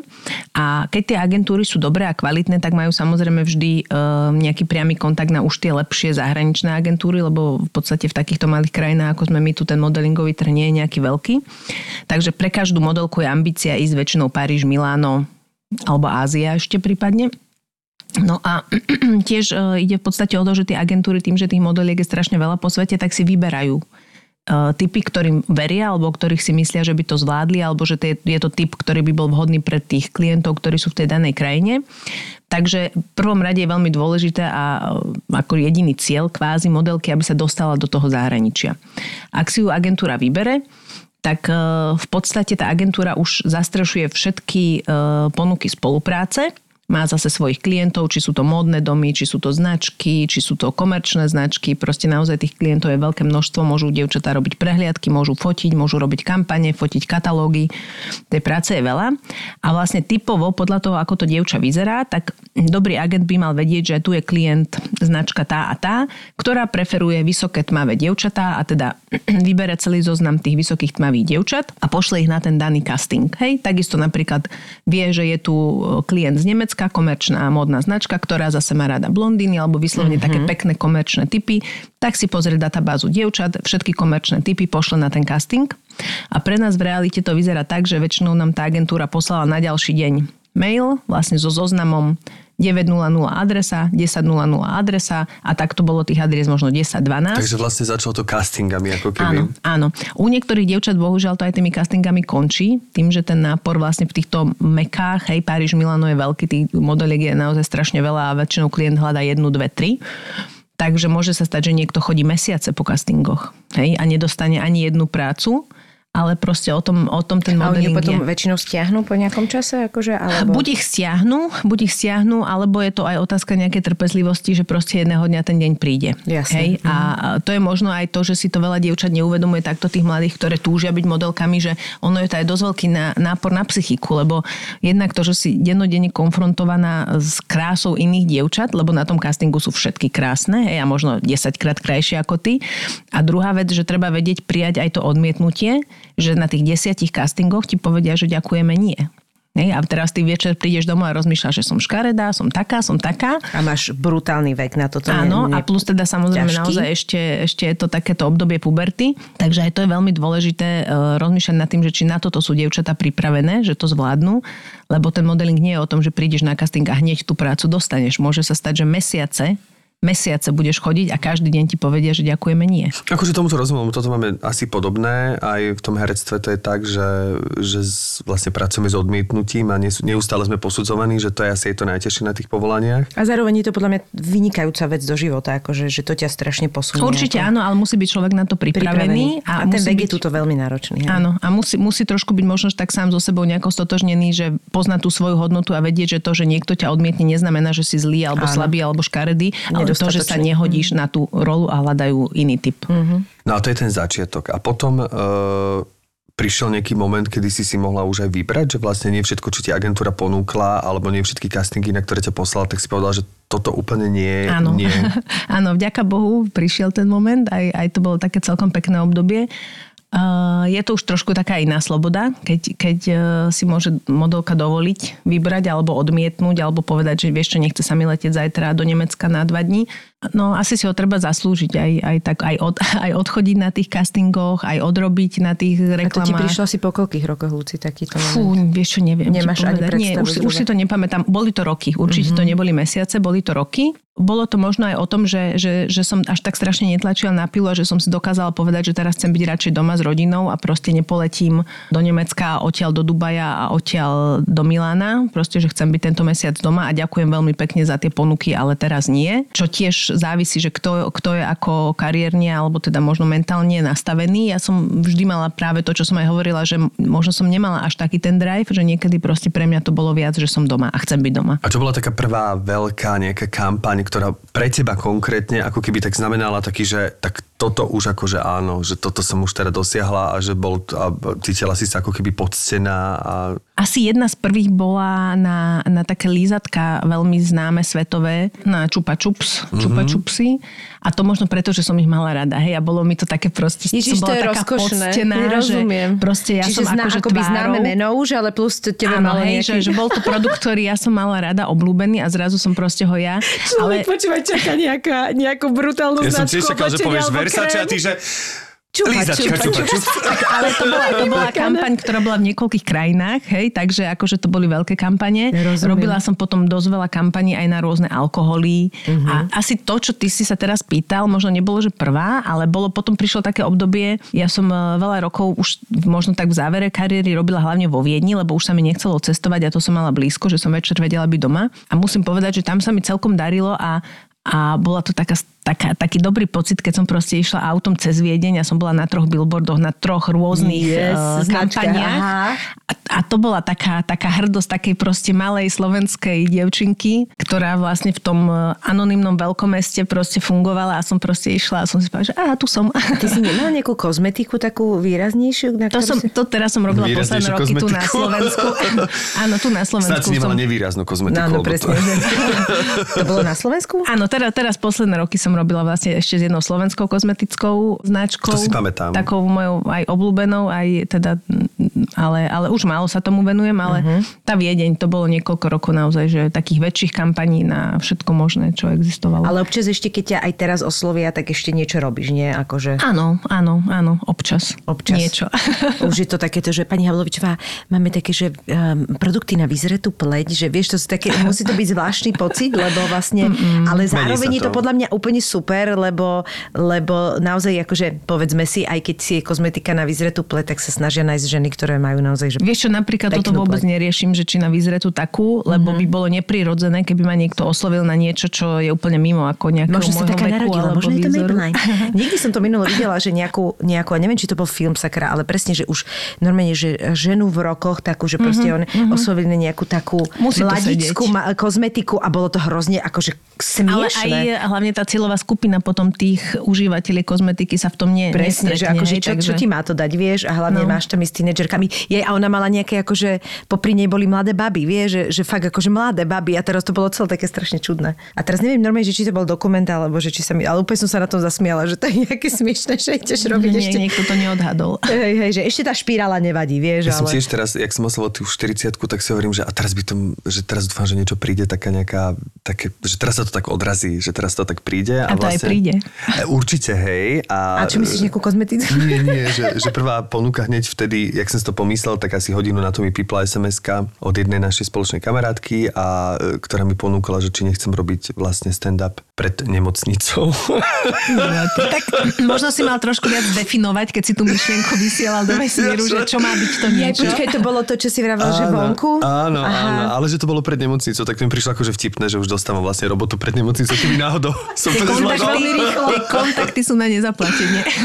A keď tie agentúry sú dobré a kvalitné, tak majú samozrejme vždy e, nejaký priamy kontakt na už tie lepšie zahraničné agentúry, lebo v podstate v takýchto malých krajinách, ako sme my, tu ten modelingový trh nie je nejaký veľký. Takže pre každú modelku je ambícia ísť väčšinou Paríž, Miláno alebo Ázia ešte prípadne. No a tiež e, ide v podstate o to, že tie agentúry tým, že tých modeliek je strašne veľa po svete, tak si vyberajú e, typy, ktorým veria, alebo ktorých si myslia, že by to zvládli, alebo že to je, je to typ, ktorý by bol vhodný pre tých klientov, ktorí sú v tej danej krajine. Takže v prvom rade je veľmi dôležité a e, ako jediný cieľ kvázi modelky, aby sa dostala do toho zahraničia. Ak si ju agentúra vybere, tak v podstate tá agentúra už zastrešuje všetky ponuky spolupráce, má zase svojich klientov, či sú to módne domy, či sú to značky, či sú to komerčné značky. Proste naozaj tých klientov je veľké množstvo. Môžu dievčatá robiť prehliadky, môžu fotiť, môžu robiť kampane, fotiť katalógy. Tej práce je veľa. A vlastne typovo, podľa toho, ako to dievča vyzerá, tak dobrý agent by mal vedieť, že tu je klient značka tá a tá, ktorá preferuje vysoké tmavé dievčatá a teda vybere celý zoznam tých vysokých tmavých dievčat a pošle ich na ten daný casting. Hej, takisto napríklad vie, že je tu klient z Nemecka, komerčná módna značka, ktorá zase má rada blondíny alebo vyslovene mm-hmm. také pekné komerčné typy, tak si pozrie databázu dievčat, všetky komerčné typy pošle na ten casting. A pre nás v realite to vyzerá tak, že väčšinou nám tá agentúra poslala na ďalší deň mail vlastne so zoznamom 900 adresa, 1000 adresa a tak to bolo tých adres možno 10-12. Takže vlastne začalo to castingami, ako keby. Áno, áno. U niektorých dievčat bohužiaľ to aj tými castingami končí, tým, že ten nápor vlastne v týchto mekách, hej, Paríž, Milano je veľký, tých modeliek je naozaj strašne veľa a väčšinou klient hľadá jednu, dve, tri. Takže môže sa stať, že niekto chodí mesiace po castingoch hej, a nedostane ani jednu prácu ale proste o tom, o tom ten A oni modeling potom je. väčšinou stiahnu po nejakom čase? Akože, alebo... Buď ich stiahnu, buď ich stiahnu, alebo je to aj otázka nejakej trpezlivosti, že proste jedného dňa ten deň príde. Jasne. Hej? A to je možno aj to, že si to veľa dievčat neuvedomuje takto tých mladých, ktoré túžia byť modelkami, že ono je to aj dosť veľký ná- nápor na psychiku, lebo jednak to, že si dennodenne konfrontovaná s krásou iných dievčat, lebo na tom castingu sú všetky krásne hej, a možno 10 krát krajšie ako ty. A druhá vec, že treba vedieť prijať aj to odmietnutie, že na tých desiatich castingoch ti povedia, že ďakujeme nie. A teraz ty večer prídeš domov a rozmýšľaš, že som škaredá, som taká, som taká. A máš brutálny vek na toto. Áno, ne, a plus teda samozrejme ťažký. naozaj ešte, ešte je to takéto obdobie puberty, takže aj to je veľmi dôležité uh, rozmýšľať nad tým, že či na toto sú dievčatá pripravené, že to zvládnu, lebo ten modeling nie je o tom, že prídeš na casting a hneď tú prácu dostaneš. Môže sa stať, že mesiace mesiace budeš chodiť a každý deň ti povedia, že ďakujeme nie. Akože tomuto rozumiem, toto máme asi podobné. Aj v tom herectve to je tak, že, že vlastne pracujeme s odmietnutím a neustále sme posudzovaní, že to je asi to najťažšie na tých povolaniach. A zároveň je to podľa mňa vynikajúca vec do života, akože, že to ťa strašne posunie. Určite áno, ale musí byť človek na to pripravený. pripravený. A, a ten vek byť... je tuto veľmi náročný. hej. Áno, a musí, musí trošku byť možno tak sám so sebou nejako stotožnený, že pozná tú svoju hodnotu a vedieť, že to, že niekto ťa odmietne, neznamená, že si zlý alebo Áno. slabý alebo škaredý, ale to, že sa nehodíš na tú rolu a hľadajú iný typ. No a to je ten začiatok. A potom e, prišiel nejaký moment, kedy si si mohla už aj vybrať, že vlastne nie všetko, čo ti agentúra ponúkla, alebo nie všetky castingy, na ktoré ťa poslala, tak si povedala, že toto úplne nie, Áno. nie. Áno, vďaka Bohu prišiel ten moment, aj, aj to bolo také celkom pekné obdobie. Uh, je to už trošku taká iná sloboda, keď, keď uh, si môže modelka dovoliť vybrať alebo odmietnúť, alebo povedať, že vieš čo, nechce sa mi letieť zajtra do Nemecka na dva dní. No asi si ho treba zaslúžiť, aj, aj, tak, aj, od, aj odchodiť na tých castingoch, aj odrobiť na tých A to ti reklamách. prišlo asi po koľkých rokoch, Luci, takýto Fú, moment? vieš čo, neviem. Nemáš ani. Nie, už, si- už si to nepamätám. Boli to roky, určite Mhm. to neboli mesiace, boli to roky. Bolo to možno aj o tom, že, že, že som až tak strašne netlačila na pilu a že som si dokázala povedať, že teraz chcem byť radšej doma s rodinou a proste nepoletím do Nemecka, odtiaľ do Dubaja a odtiaľ do Milána. Proste, že chcem byť tento mesiac doma a ďakujem veľmi pekne za tie ponuky, ale teraz nie. Čo tiež závisí, že kto, kto je ako kariérne alebo teda možno mentálne nastavený. Ja som vždy mala práve to, čo som aj hovorila, že možno som nemala až taký ten drive, že niekedy proste pre mňa to bolo viac, že som doma a chcem byť doma. A čo bola taká prvá veľká nejaká kampaň, ktorá pre teba konkrétne ako keby tak znamenala taký, že tak toto už akože áno, že toto som už teda dosiahla a že bol, a cítila si sa ako keby poctená a Asi jedna z prvých bola na, na také lízatka veľmi známe svetové, na Čupa Čups, Čupa Čupsy. A to možno preto, že som ich mala rada. Hej, a bolo mi to také proste, Ježiš, som to bola je taká rozkošné. poctená, Rozumiem. že proste ja Čiže som zná, akože akoby tvárou. známe meno už, ale plus to tebe Áno, malo hej, nejaký... že, že bol to produkt, ktorý ja som mala rada, obľúbený a zrazu som proste ho ja. ale počúvaj, čaká nejaká, nejakú brutálnu ja som tiež čakal, že povieš Versace a ty, že Čupa, lízačka, čupa, čupa, čupa. Tak, ale to bola, to bola kampaň, ktorá bola v niekoľkých krajinách, hej, takže akože to boli veľké kampane. Rozumiem. Robila som potom dosť veľa kampaní aj na rôzne alkoholy. Mhm. A asi to, čo ty si sa teraz pýtal, možno nebolo, že prvá, ale bolo potom prišlo také obdobie, ja som e, veľa rokov už možno tak v závere kariéry robila hlavne vo Viedni, lebo už sa mi nechcelo cestovať a to som mala blízko, že som večer vedela byť doma. A musím povedať, že tam sa mi celkom darilo a a bola to taká, taká, taký dobrý pocit, keď som proste išla autom cez Viedeň a som bola na troch billboardoch, na troch rôznych Yes, uh, kampaniách. A, a to bola taká, taká hrdosť takej proste malej slovenskej dievčinky, ktorá vlastne v tom uh, anonymnom veľkomeste proste fungovala a som proste išla a som si povedala, že aha, tu som. Ty si nemala nejakú kozmetiku takú výraznejšiu? Na To, som, si... to teraz som robila posledné roky tu na kozmetiku. Slovensku. Áno, tu na Slovensku si nemala som... nevýraznú kozmetiku. No, no, presne. To... to bolo na Slovensku? Áno, teraz, teraz posledné roky som robila vlastne ešte s jednou slovenskou kozmetickou značkou. To si pamätám. Takou mojou aj obľúbenou, aj teda, ale, ale už málo sa tomu venujem, ale uh-huh. tá Viedeň, to bolo niekoľko rokov naozaj, že takých väčších kampaní na všetko možné, čo existovalo. Ale občas ešte, keď ťa aj teraz oslovia, tak ešte niečo robíš, nie? Akože... Áno, áno, áno, občas. Občas. Niečo. Už je to takéto, že pani Havlovičová, máme také, že um, produkty na vyzretú pleť, že vieš, to sú také, musí to byť zvláštny pocit, lebo vlastne, ale zároveň je to to. podľa mňa úplne super, lebo, lebo naozaj akože povedzme si, aj keď si je kozmetika na vyzretú pleť, tak sa snažia nájsť ženy, ktoré majú naozaj, že Vieš čo, napríklad toto vôbec pleť. neriešim, že či na vyzretú takú, lebo by bolo neprirodzené, keby ma niekto oslovil na niečo, čo je úplne mimo ako nejakého Možno sa taká veku narodila, možno je to výzoru. Maybelline. Nikdy som to minulo videla, že nejakú, nejakú, a neviem, či to bol film sakra, ale presne, že už normálne, že ženu v rokoch takú, že proste on oslovili na nejakú takú Musí mladickú ma- kozmetiku a bolo to hrozne akože Ale smiešné. aj hlavne tá cieľová skupina potom tých užívateľov kozmetiky sa v tom nie, Presne, že akože hej, čo, čo takže- ti má to dať, vieš, a hlavne No. máš tam s tínedžerkami. Jej, a ona mala nejaké akože, popri nej boli mladé baby, vieš, že, že fakt akože mladé baby a teraz to bolo celé také strašne čudné. A teraz neviem normálne, že či to bol dokument, alebo že či sa mi, ale úplne som sa na tom zasmiala, že to je nejaké smiešné, že ideš robiť Nie, ešte. niekto to neodhadol. Hej, hej, že ešte tá špirála nevadí, vieš, Ja som ale... tiež teraz, jak som oslovoval tú 40 tak si hovorím, že a teraz by to, že teraz dúfam, že niečo príde taká nejaká, také, že teraz sa to tak odrazí, že teraz to tak príde. A, A to aj vlastne, príde. E, Určite, hej. A, A čo myslíš, nejakú kozmetiku? Nie, nie, že, že prvá ponuka hneď vtedy, jak som si to pomyslel, tak asi hodinu na to mi pipla sms od jednej našej spoločnej kamarátky, a, e, ktorá mi ponúkala, že či nechcem robiť vlastne stand-up pred nemocnicou. tak možno si mal trošku viac definovať, keď si tú myšlienku vysielal do vesmíru, že čo má byť to Nie, niečo. počkaj, to bolo to, čo si vravel, že vonku? Áno, Aha. áno, ale že to bolo pred nemocnicou, tak to mi prišlo akože vtipné, že už dostávam vlastne robotu pred nemocnicou, keby náhodou som to nezvládol. Kontakty, tie kontakty sú na nezaplatenie.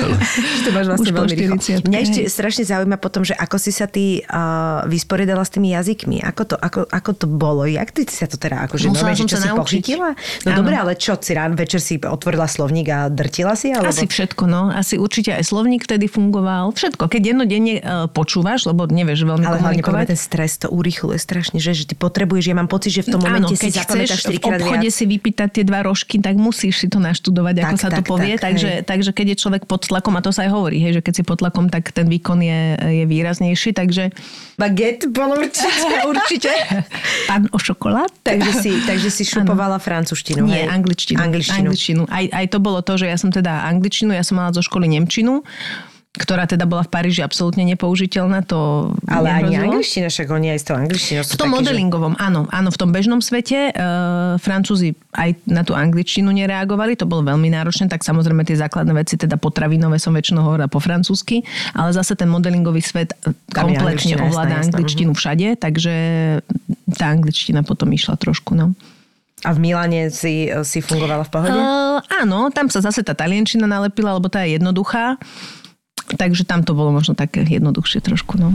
To máš vlastne Už veľmi rýchlo. 40-ke, Mňa ešte strašne zaujíma potom, že ako si sa ty uh, vysporiadala s tými jazykmi. Ako to, ako, ako to bolo? Jak ty si sa to teda, akože Musela normálne, som že čo sa si naučiť. pochytila? No dobre, ale čo si ráno večer si otvorila slovník a drtila si? Alebo... Asi všetko, no. Asi určite aj slovník vtedy fungoval. Všetko. Keď dennodenne uh, počúvaš, lebo nevieš veľmi ale komunikovať. mňa ten stres to urýchluje strašne, že, že ty potrebuješ, ja mám pocit, že v tom momente Áno, si keď zapamätáš chceš v 4 krát obchode viac. si vypýtať tie dva rožky, tak musíš si to naštudovať, ako Tak, sa to tak, povie. tak, takže, hej. takže keď je človek pod tlakom, a to sa aj hovorí, hej, že keď si pod tlakom, tak ten výkon je, je výraznejší. Takže Baguette bolo určite. určite. Pán o šokolád. takže, si, takže si šupovala francúzštinu, Nie, angličtinu. Angličtinu. angličtinu. Aj, aj to bolo to, že ja som teda angličtinu, ja som mala zo školy nemčinu, ktorá teda bola v Paríži absolútne nepoužiteľná. To Ale ani nehrozilo. angličtina, však oni aj s tou angličtinou V tom takí, že- modelingovom, áno, áno, v tom bežnom svete e, Francúzi aj na tú angličtinu nereagovali, to bolo veľmi náročné, tak samozrejme tie základné veci, teda potravinové som väčšinou hovorila po francúzsky, ale zase ten modelingový svet Tam kompletne angličtina, ovláda jasná, jasná, angličtinu všade, takže tá angličtina potom išla trošku, no. A v Miláne si, si fungovala v pohode? Uh, áno, tam sa zase tá taliančina nalepila, lebo tá je jednoduchá. Takže tam to bolo možno také jednoduchšie trošku, no.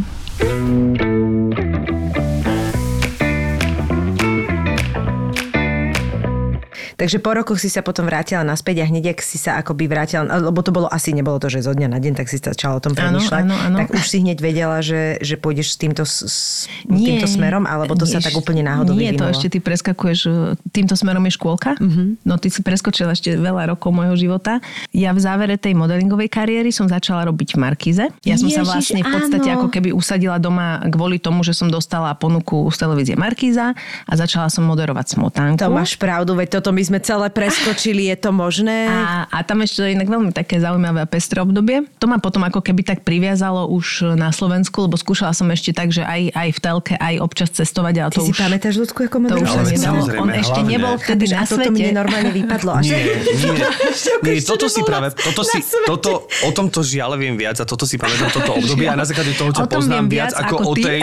Takže po rokoch si sa potom vrátila naspäť a hneď, ak si sa akoby vrátila, lebo to bolo asi, nebolo to, že zo dňa na deň, tak si začala o tom Áno, premýšľať. áno, áno. Tak už si hneď vedela, že, že pôjdeš s týmto, s, s týmto smerom, alebo to sa nie, tak úplne náhodou Nie, vyvinulo? to ešte ty preskakuješ, e, týmto smerom je škôlka. Uh-huh. No ty si preskočila ešte veľa rokov môjho života. Ja v závere tej modelingovej kariéry som začala robiť v Markize. Ja som sa Ježiš, vlastne v podstate áno. ako keby usadila doma kvôli tomu, že som dostala ponuku z televízie Markiza a začala som moderovať smotánku. To máš pravdu, veď toto my sme celé preskočili, je to možné? A, a tam ešte inak veľmi také zaujímavé a pestré obdobie. To ma potom ako keby tak priviazalo už na Slovensku, lebo skúšala som ešte tak, že aj, aj v telke, aj občas cestovať, ale Ty to si už... pamätáš ľudku, ako To už Ale samozrejme, On ešte hlavne. nebol vtedy Chápeš, na a toto svete. mne normálne vypadlo. Až Nie, nie, nie, toto si práve, toto si, svete. toto, o tomto žiaľ viem viac a toto si pamätám, toto obdobie a na základe toho ťa poznám viac ako, ako o ty. tej,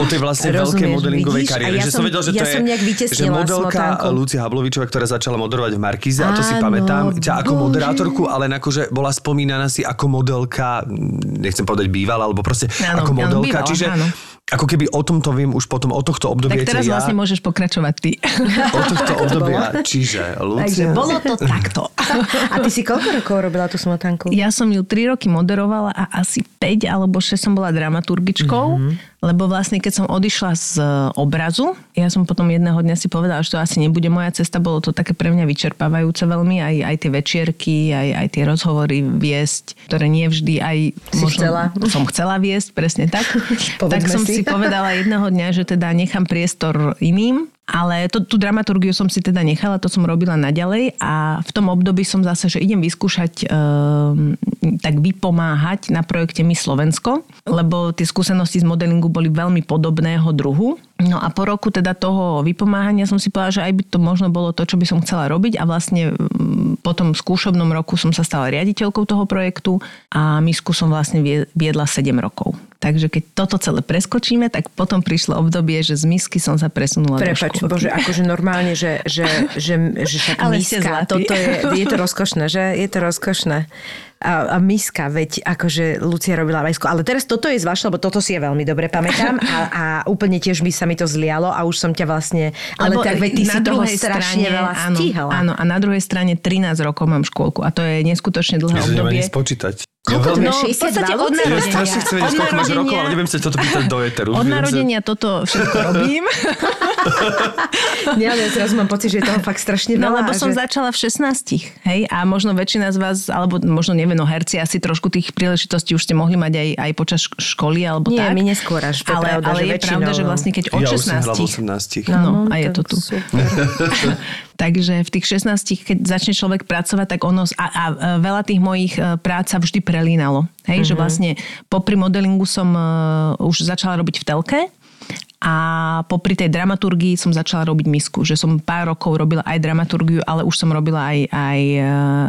o tej vlastne veľkej modelingovej kariére. ja že som vedel, že to je že modelka. Lucia Hablovičová, ktorá začala moderovať v Markize a to si Áno, pamätám, ťa ako bože. moderátorku, ale akože bola spomínaná si ako modelka, nechcem povedať bývala, alebo proste Áno, ako áno, modelka. bývala, čiže áno. ako keby o tomto viem už potom, o tohto obdobia Tak teraz ja, vlastne môžeš pokračovať ty. o tohto obdobia, čiže Takže Lucia... Bolo to takto. A ty si koľko rokov robila tú smotanku? Ja som ju 3 roky moderovala a asi 5 alebo 6 som bola dramaturgičkou, mm-hmm. Lebo vlastne keď som odišla z e, obrazu, ja som potom jedného dňa si povedala, že to asi nebude moja cesta, bolo to také pre mňa vyčerpávajúce veľmi, aj, aj tie večierky, aj, aj tie rozhovory viesť, ktoré nie vždy aj Si chcela. som chcela viesť, presne tak. tak som si. si povedala jedného dňa, že teda nechám priestor iným, ale to, tú dramaturgiu som si teda nechala, to som robila naďalej a v tom období som zase, že idem vyskúšať um, tak vypomáhať na projekte My Slovensko, lebo tie skúsenosti z modelingu boli veľmi podobného druhu. No a po roku teda toho vypomáhania som si povedala, že aj by to možno bolo to, čo by som chcela robiť a vlastne mm, po tom skúšobnom roku som sa stala riaditeľkou toho projektu a Misku som vlastne vie- viedla 7 rokov. Takže keď toto celé preskočíme, tak potom prišlo obdobie, že z misky som sa presunula Prepač, do škôlky. bože, akože normálne, že, že, že, že však Ale miska, toto je, je to rozkošné, že? Je to rozkošné. A, a miska, veď akože Lucia robila vajsko. Ale teraz toto je zvláštne, lebo toto si ja veľmi dobre pamätám a, a úplne tiež mi sa mi to zlialo a už som ťa vlastne... Ale Lebo tak veď ty na si toho strašne veľa áno, stíhala. Áno, a na druhej strane 13 rokov mám škôlku a to je neskutočne dlhé Ja obdobie. spočítať. Koľko ja? No, v 62 podstate od Lucia? ja narodenia. strašne chcem vedieť, Od koľko máš rokov, narodenia- ale neviem sa toto pýtať do eteru. Od narodenia toto všetko robím. Nie, ale ja teraz mám pocit, že je toho fakt strašne veľa. No lebo som že... začala v 16, hej, a možno väčšina z vás, alebo možno neviem, no herci asi trošku tých príležitostí už ste mohli mať aj, aj počas šk- školy, alebo Nie, tak. my neskôr až, to je ale, pravda, ale že je väčšinou, pravda, že no. vlastne keď od Ja už som hral v 16 18. No, a je to tu. Takže v tých 16, keď začne človek pracovať, tak ono, a, a e, veľa tých mojich e, prác sa vždy prelínalo. Hej, že vlastne popri modelingu som uh, už začala robiť v telke a popri tej dramaturgii som začala robiť misku. Že som pár rokov robila aj dramaturgiu, ale už som robila aj, aj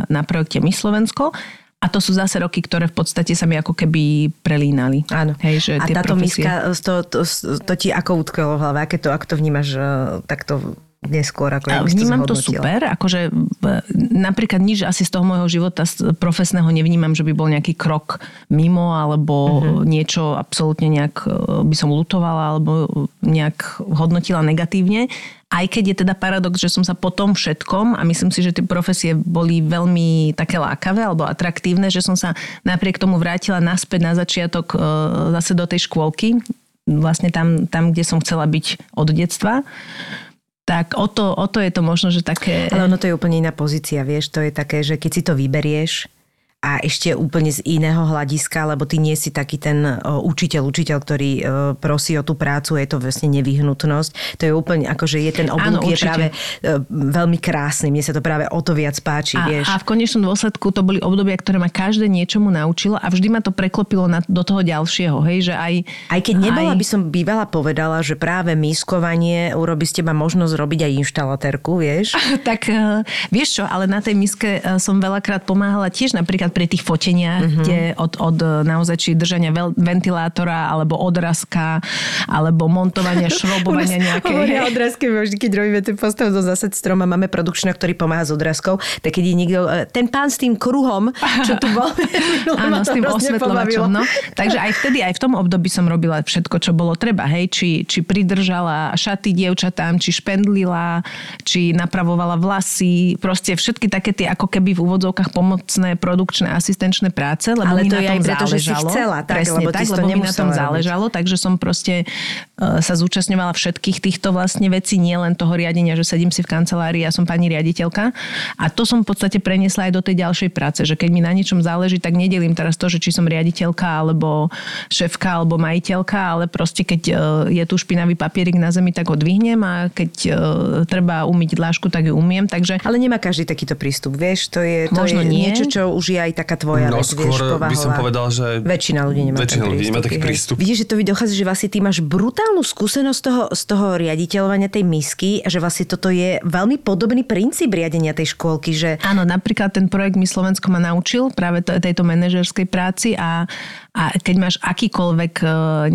na projekte Miss Slovensko. A to sú zase roky, ktoré v podstate sa mi ako keby prelínali. Áno. Hej, že a táto profesie. miska, to, to, to, ti ako utkvelo v hlave? Aké to, ako to vnímaš takto neskôr? Ako, A jak by si Vnímam to zhodnotila? super, akože b- napríklad nič asi z toho môjho života z- profesného nevnímam, že by bol nejaký krok mimo alebo Mhm. niečo absolútne nejak e, by som lutovala alebo nejak hodnotila negatívne. Aj keď je teda paradox, že som sa po tom všetkom, a myslím si, že tie profesie boli veľmi také lákavé alebo atraktívne, že som sa napriek tomu vrátila naspäť na začiatok e, zase do tej škôlky, vlastne tam, tam, kde som chcela byť od detstva tak o to, o to je to možno, že také... Ale ono to je úplne iná pozícia, vieš, to je také, že keď si to vyberieš a ešte úplne z iného hľadiska, lebo ty nie si taký ten o, učiteľ, učiteľ, ktorý o, prosí o tú prácu, je to vlastne nevyhnutnosť. To je úplne, akože je ten Áno, oblúk je práve o, veľmi krásny. Mne sa to práve o to viac páči, a, vieš. a v konečnom dôsledku to boli obdobia, ktoré ma každé niečomu naučilo a vždy ma to preklopilo na, do toho ďalšieho, hej, že aj... Aj keď nebola, aj, by som bývala povedala, že práve miskovanie urobí z teba možnosť robiť aj inštalatérku, vieš? Tak vieš čo, ale na tej miske som veľakrát pomáhala tiež napríklad pri tých foteniach, Mhm. uh-huh. kde od, od eh, naozaj či držania veľ, ventilátora, alebo odrazka, alebo montovania, šrobovania nejakej. Hovoria odrazky, vždy, keď robíme ten postav do zasad strom a máme produkčného, ktorý pomáha s odrazkou, tak keď je niekto, e, ten pán s tým kruhom, čo tu bol, Áno, s tým pobavilo. osvetľovačom. No. Takže aj vtedy, aj v tom období som robila všetko, čo bolo treba. Hej, či, či pridržala šaty dievčatám, či špendlila, či napravovala vlasy. Proste všetky také tie ako keby v úvodzovkách pomocné produkčné asistenčné práce, lebo Ale mi to na je tom aj preto, že si záležalo. chcela, tak, Presne lebo tak, lebo mi na tom robiť. záležalo, takže som proste e, sa zúčastňovala všetkých týchto vlastne vecí, nie len toho riadenia, že sedím si v kancelárii a som pani riaditeľka. A to som v podstate preniesla aj do tej ďalšej práce, že keď mi na niečom záleží, tak nedelím teraz to, že či som riaditeľka alebo šéfka alebo majiteľka, ale proste keď e, je tu špinavý papierik na zemi, tak ho dvihnem a keď e, treba umyť dlášku, tak ju umiem. Takže Ale nemá každý takýto prístup, vieš, to je, to Možno je nie. niečo, čo už je aj taká tvoja No vec, vieš, skôr by som povedal, že Väčšina ľudí nemá väčšina ľudí nemá taký hej. prístup. Vidíš, že to dochádza, že vlastne ty máš brutálnu skúsenosť z toho, z toho riaditeľovania tej misky, a že vlastne toto je veľmi podobný princíp riadenia tej škôlky, že Áno, napríklad ten projekt Mi Slovensko ma naučil práve to, tejto manažerskej práci a, a keď máš akýkoľvek e,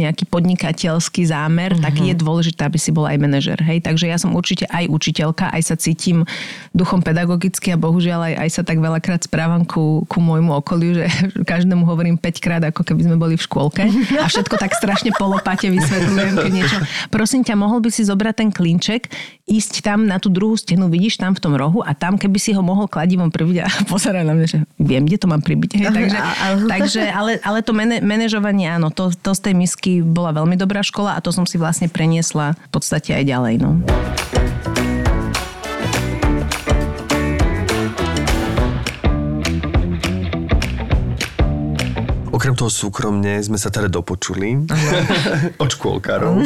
nejaký podnikateľský zámer, mm-hmm. tak je dôležité, aby si bol aj manažer. Hej? Takže ja som určite aj učiteľka, aj sa cítim duchom pedagogicky a bohužiaľ aj, aj sa tak veľakrát správam ku, ku môjmu okoliu, že každému hovorím 5 krát, ako keby sme boli v škôlke a všetko tak strašne polopate vysvetľujem, keď niečo. Prosím ťa, mohol by si zobrať ten klinček, ísť tam na tú druhú stenu, vidíš tam v tom rohu a tam, keby si ho mohol kladivom pribiť a pozeraj na mňa, že viem, kde to mám pribiť. Hej, takže, takže ale, ale to manažovanie, áno, to, to z tej misky bola veľmi dobrá škola a to som si vlastne preniesla v podstate aj ďalej. No. Okrem toho súkromne sme sa teda dopočuli od škôlkarov,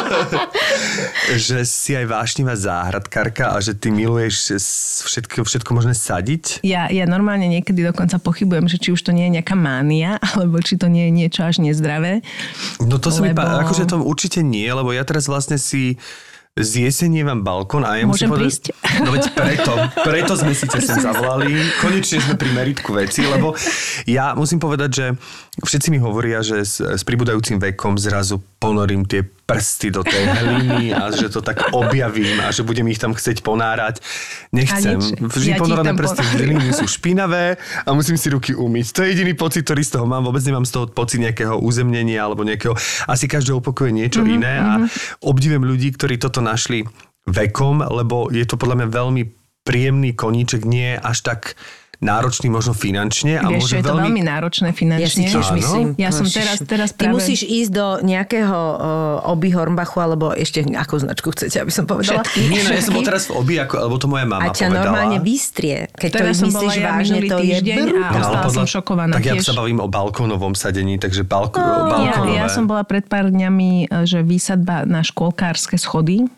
že si aj vášnivá záhradkárka a že ty miluješ všetko, všetko možné sadiť. Ja, ja normálne niekedy dokonca pochybujem, že či už to nie je nejaká mánia, alebo či to nie je niečo až nezdravé. No to sa mi Lebo- pá... akože to určite nie, lebo ja teraz vlastne si zjesenievam balkón a ja Môžem musím prísť? No veď preto, preto sme si sem zavolali. Konečne sme pri meritku veci, lebo ja musím povedať, že všetci mi hovoria, že s, s pribúdajúcim vekom zrazu ponorím tie prsty do tej hliny a že to tak objavím a že budem ich tam chcieť ponárať. Nechcem. Vždy Ja tam prsty v ponárím. hliny sú špinavé a musím si ruky umyť. To je jediný pocit, ktorý z toho mám. Vôbec nemám z toho pocit nejakého uzemnenia alebo nejakého... Asi každého upokuje niečo Mhm, mm-hmm, iné a obdivujem ľudí, ktorí toto našli vekom, lebo je to podľa mňa veľmi príjemný koníček, nie až tak náročný možno finančne a Vieš, môže čo je to veľmi náročné Ja finančne. si tiež Áno. myslím. Ja som teraz- teraz Ty práve- musíš ísť do nejakého uh, Oby Hornbachu, alebo ešte akú značku chcete, aby som povedala. Nie, no ja som bol teraz v obi, ako, lebo to moja A mama ťa povedala. normálne vystrie. Keď to Teraz som bola myslíš ja vážne, to je týždeň a ostala som šokovaná Tak ja sa bavím o balkónovom sadení, takže balko, Ja, balkónové. ja som bola pred pár dňami, e, že výsadba na škôlkárske schody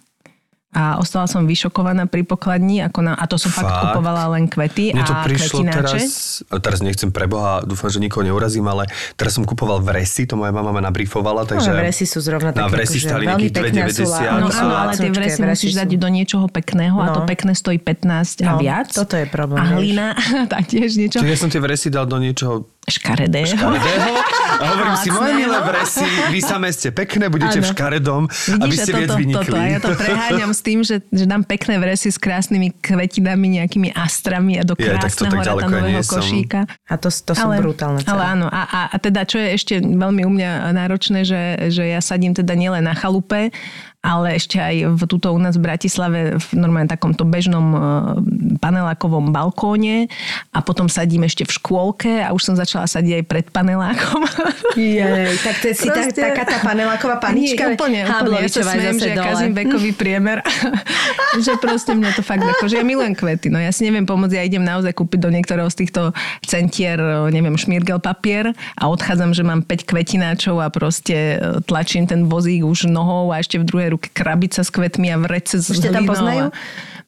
a ostala som vyšokovaná pri pokladni, ako na, a to som fakt, Fakt? kupovala len kvety Mne to a prišlo kvetináče. teraz, a teraz nechcem preboha, dúfam, že nikoho neurazím, ale teraz som kupoval vresy, to moja mama ma nabrifovala, takže... No, vresy sú zrovna Na také, vresy akože stali veľmi nejakých pekné a sú 2,90. lá- No áno, ale tie vresy musíš sú- dať do niečoho pekného a to No. pekné stojí 15 a No, viac. toto je problém, A hlina taktiež niečo Čiže ja som tie vresy dal do niečoho škaredého. škaredého a hovorím si, moje milé vresy, vy samé ste pekné, budete v Áno. škaredom, aby ste viac vynikli. toto, a ja to preháňam s tým, že, že dám pekné vresy s krásnymi kvetinami, nejakými astrami a do Je, tak to krásneho tak ja ratanového košíka. A to, to sú brutálne Ale ceny. áno, a, a, a teda čo je ešte veľmi u mňa náročné, že, že ja sadím teda nielen na chalupe, ale ešte aj v tuto u nás v Bratislave v normálne takomto bežnom e, panelákovom balkóne a potom sadím ešte v škôlke a už som začala sadiť aj pred panelákom. Jej, tak to je si Proste- taká tá paneláková panička. Nie, úplne, úplne. Ja sa smiem, že ja kazím vekový priemer. že proste mňa to fakt ako, že ja milujem kvety. No ja si neviem pomôcť, ja idem naozaj kúpiť do niektorého z týchto centier, o, neviem, šmirgel papier a odchádzam, že mám 5 kvetináčov a proste e, tlačím ten vozík už nohou a ešte v druhej ruke krabica s kvetmi a vrece s ťa tam poznajú?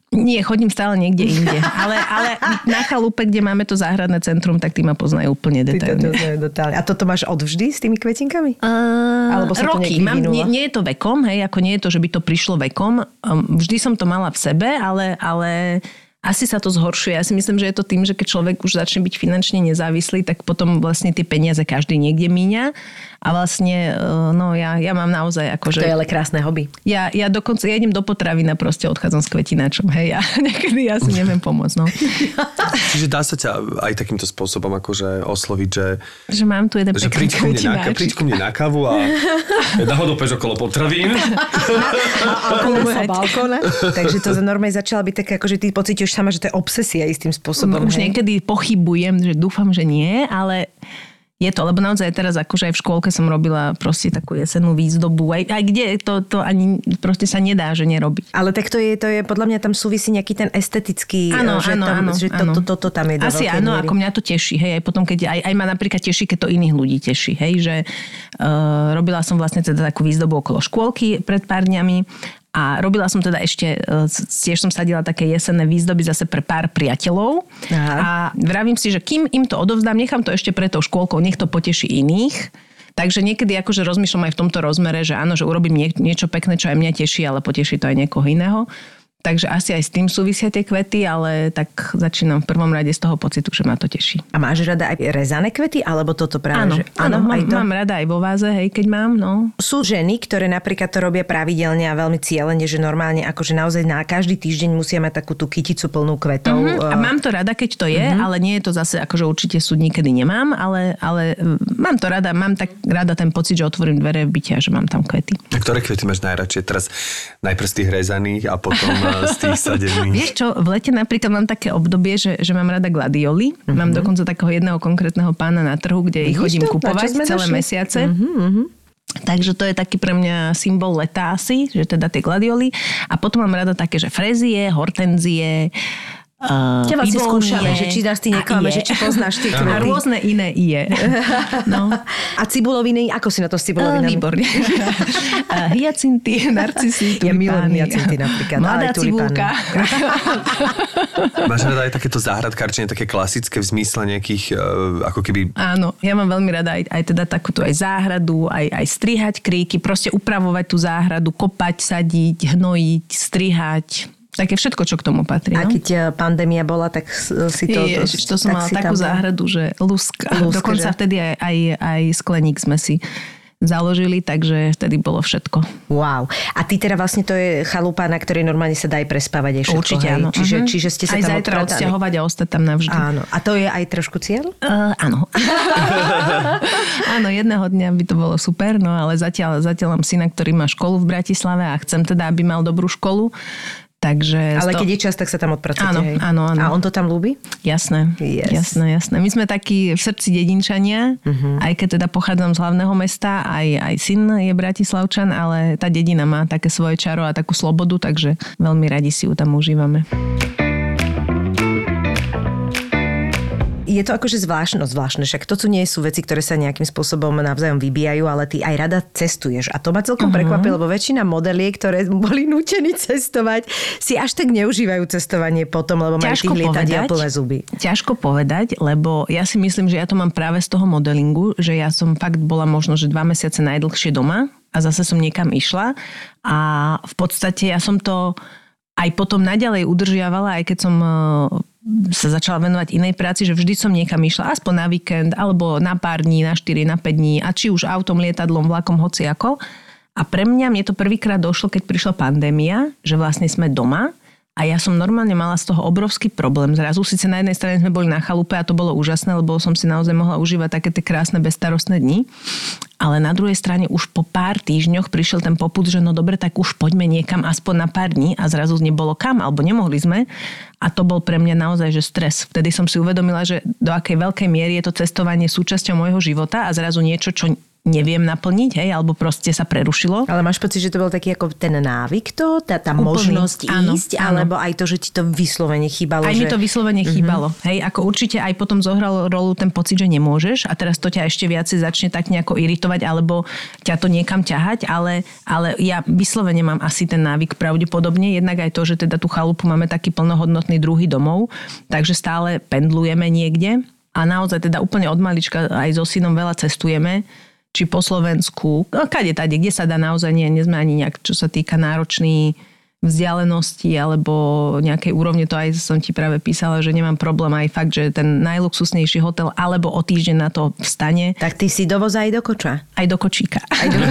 Nie, chodím stále niekde inde. Ale, ale na chalupe, kde máme to záhradné centrum, tak tí ma poznajú úplne Ty to, to, detailne. to. A toto máš odvždy s tými kvetinkami? Uh, Alebo sa to roky. nejak Mám, nie, nie je to vekom, hej, ako nie je to, že by to prišlo vekom. Um, vždy som to mala v sebe, ale, ale asi sa to zhoršuje. Ja si myslím, že je to tým, že keď človek už začne byť finančne nezávislý, tak potom vlastne tie peniaze každý niekde míňa. A vlastne, uh, no ja, ja mám naozaj akože... To je ale krásne hobby. Ja, ja dokonca, ja idem do potravy a proste odchádzam s kvetináčom, hej, ja niekedy ja si neviem pomôcť, no. Čiže dá sa ťa aj takýmto spôsobom akože osloviť, že, Že mám tu jeden že príď, ku mne na, príď ku mne na kávu a náhodou peš okolo potravín. Okolo sa balkóna. Takže to za normálne začala byť také, akože ty pocítiš sama, že to je obsesia istým spôsobom. Už hej? niekedy pochybujem, že dúfam, že nie, ale je to, lebo naozaj teraz akože aj v škôlke som robila proste takú jesenú výzdobu, aj, aj kde to, to ani proste sa nedá, že nerobí. Ale tak to je, to je, podľa mňa tam súvisí nejaký ten estetický, Áno, že, áno, tam, áno, že to, áno. to, to, to tam je Asi áno, ako mňa to teší, hej, aj potom, keď aj, aj ma napríklad teší, keď to iných ľudí teší, hej, že uh, robila som vlastne teda takú výzdobu okolo škôlky pred pár dňami a robila som teda ešte, uh, tiež som sadila také jesenné výzdoby zase pre pár priateľov Aha. a vravím si, že kým im to odovzdám, nechám to ešte pred tou škôlkou, nech to poteší iných. Takže niekedy akože rozmýšľam aj v tomto rozmere, že áno, že urobím nie, niečo pekné, čo aj mňa teší, ale poteší to aj niekoho iného. Takže asi aj s tým súvisia tie kvety, ale tak začínam v prvom rade z toho pocitu, že ma to teší. A máš rada aj rezané kvety, alebo toto práve? Áno, že, áno, mám, aj to? mám rada aj vo váze, hej, keď mám, no. Sú ženy, ktoré napríklad to robia pravidelne a veľmi cieľene, že normálne akože naozaj na každý týždeň musia mať takú tú kyticu plnú kvetov. Mhm, A eh, mám to rada, keď to je, ale nie je to zase, akože určite súd niekedy nemám, ale, ale mm, mám to rada, mám tak rada ten pocit, že otvorím dvere v byte a že mám tam kvety. A ktoré kvety máš najradšej? Teraz najprv z tých rezaných a potom eh, z tých sadených. Vieš čo, v lete napríklad mám také obdobie, že, že mám rada gladioli. Mám dokonca takého jedného konkrétneho pána na trhu, kde ich chodím to? Kupovať celé došli? mesiace. Takže to je taký pre mňa symbol leta asi, že teda tie gladioli. A potom mám rada také, že frezie, hortenzie, Uh, Ťa vlastne Ivo skúšame, že či nás ty A neklame, že či poznáš tie A kruhy. rôzne iné je. No. A cibuloviny, ako si na to s Uh, cibulovinami? výborne. Uh, hyacinty, narcisy, Ja milujem tulipány. hyacinty napríklad, Mladá tulipány. cibulka. Máš rada aj takéto záhradkárčenie, také klasické v zmysle nejakých, uh, ako keby Áno, ja mám veľmi rada aj, aj teda takúto aj záhradu, aj, aj strihať kríky, proste upravovať tú záhradu, kopať, sadiť, hnojiť, strihať. Také všetko, čo k tomu patrí. A no? keď eh, pandémia bola, tak s- si to... Ježiš, to som tak mala takú tam- záhradu, že luska. Luska, Dokonca že? vtedy aj, aj, aj skleník sme si založili, takže vtedy bolo všetko. Wow. A ty teda vlastne to je chalupa, na ktorej normálne sa dá aj prespávať aj všetko, Určite hej? áno. Čiže, Mhm. čiže ste sa aj tam zajtra odpratali. odsťahovať a ostať tam navždy. Áno. A to je aj trošku cieľ? Uh, áno. áno, jedného dňa by to bolo super, no ale zatiaľ, zatiaľ mám syna, ktorý má školu v Bratislave a chcem teda, aby mal dobrú školu. Takže Ale sto- keď je čas, tak sa tam odpracujete, Áno, hej? áno, áno. A on to tam ľúbi? Jasné, Yes. jasné, jasné. My sme takí v srdci dedinčania, uh-huh. aj keď teda pochádzam z hlavného mesta, aj, aj syn je bratislavčan, ale tá dedina má také svoje čaro a takú slobodu, takže veľmi radi si ju tam užívame. Je to akože zvláštne, no zvláštne, však to tu nie sú veci, ktoré sa nejakým spôsobom navzájom vybíjajú, ale ty aj rada cestuješ. A to ma celkom uh-huh. prekvapilo, lebo väčšina modeliek, ktoré boli nútení cestovať, si až tak neužívajú cestovanie potom, lebo majú tých lietadiel plné zuby. ťažko povedať, lebo ja si myslím, že ja to mám práve z toho modelingu, že ja som fakt bola možno, že dva mesiace najdlhšie doma a zase som niekam išla a v podstate ja som to aj potom naďalej udržiavala, aj keď som e, sa začala venovať inej práci, že vždy som niekam išla, aspoň na víkend, alebo na pár dní, na 4, na 5 dní, a či už autom, lietadlom, vlakom, hociako. A pre mňa, mne to prvýkrát došlo, keď prišla pandémia, že vlastne sme doma a ja som normálne mala z toho obrovský problém. Zrazu síce na jednej strane sme boli na chalupe a to bolo úžasné, lebo som si naozaj mohla užívať také tie krásne bezstarostné dni. Ale na druhej strane už po pár týždňoch prišiel ten poput, že no dobre, tak už poďme niekam aspoň na pár dní a zrazu nebolo kam, alebo nemohli sme. A to bol pre mňa naozaj že stres. Vtedy som si uvedomila, že do akej veľkej miery je to cestovanie súčasťou môjho života a zrazu niečo, čo neviem naplniť, hej, alebo proste sa prerušilo. Ale máš pocit, že to bol taký ako ten návyk to, tá, tá Úplný. možnosť Áno, ísť, áno. alebo aj to, že ti to vyslovene chýbalo? Aj že... mi to vyslovene Mhm. chýbalo. Hej, ako určite aj potom zohralo rolu ten pocit, že nemôžeš a teraz to ťa ešte viacej začne tak nejako iritovať alebo ťa to niekam ťahať, ale, ale ja vyslovene mám asi ten návyk pravdepodobne, jednak aj to, že teda tú chalupu máme taký plnohodnotný druhý domov, takže stále pendlujeme niekde a naozaj teda úplne od malička aj so synom veľa cestujeme či po Slovensku, no, kade tade, kde sa dá naozaj, nie, nie sme ani nejak, čo sa týka náročný vzdialenosti alebo nejakej úrovne, to aj som ti práve písala, že nemám problém aj fakt, že ten najluxusnejší hotel alebo o týždeň na to vstane Tak ty si dovoz aj do koča. aj do kočíka. Aj do...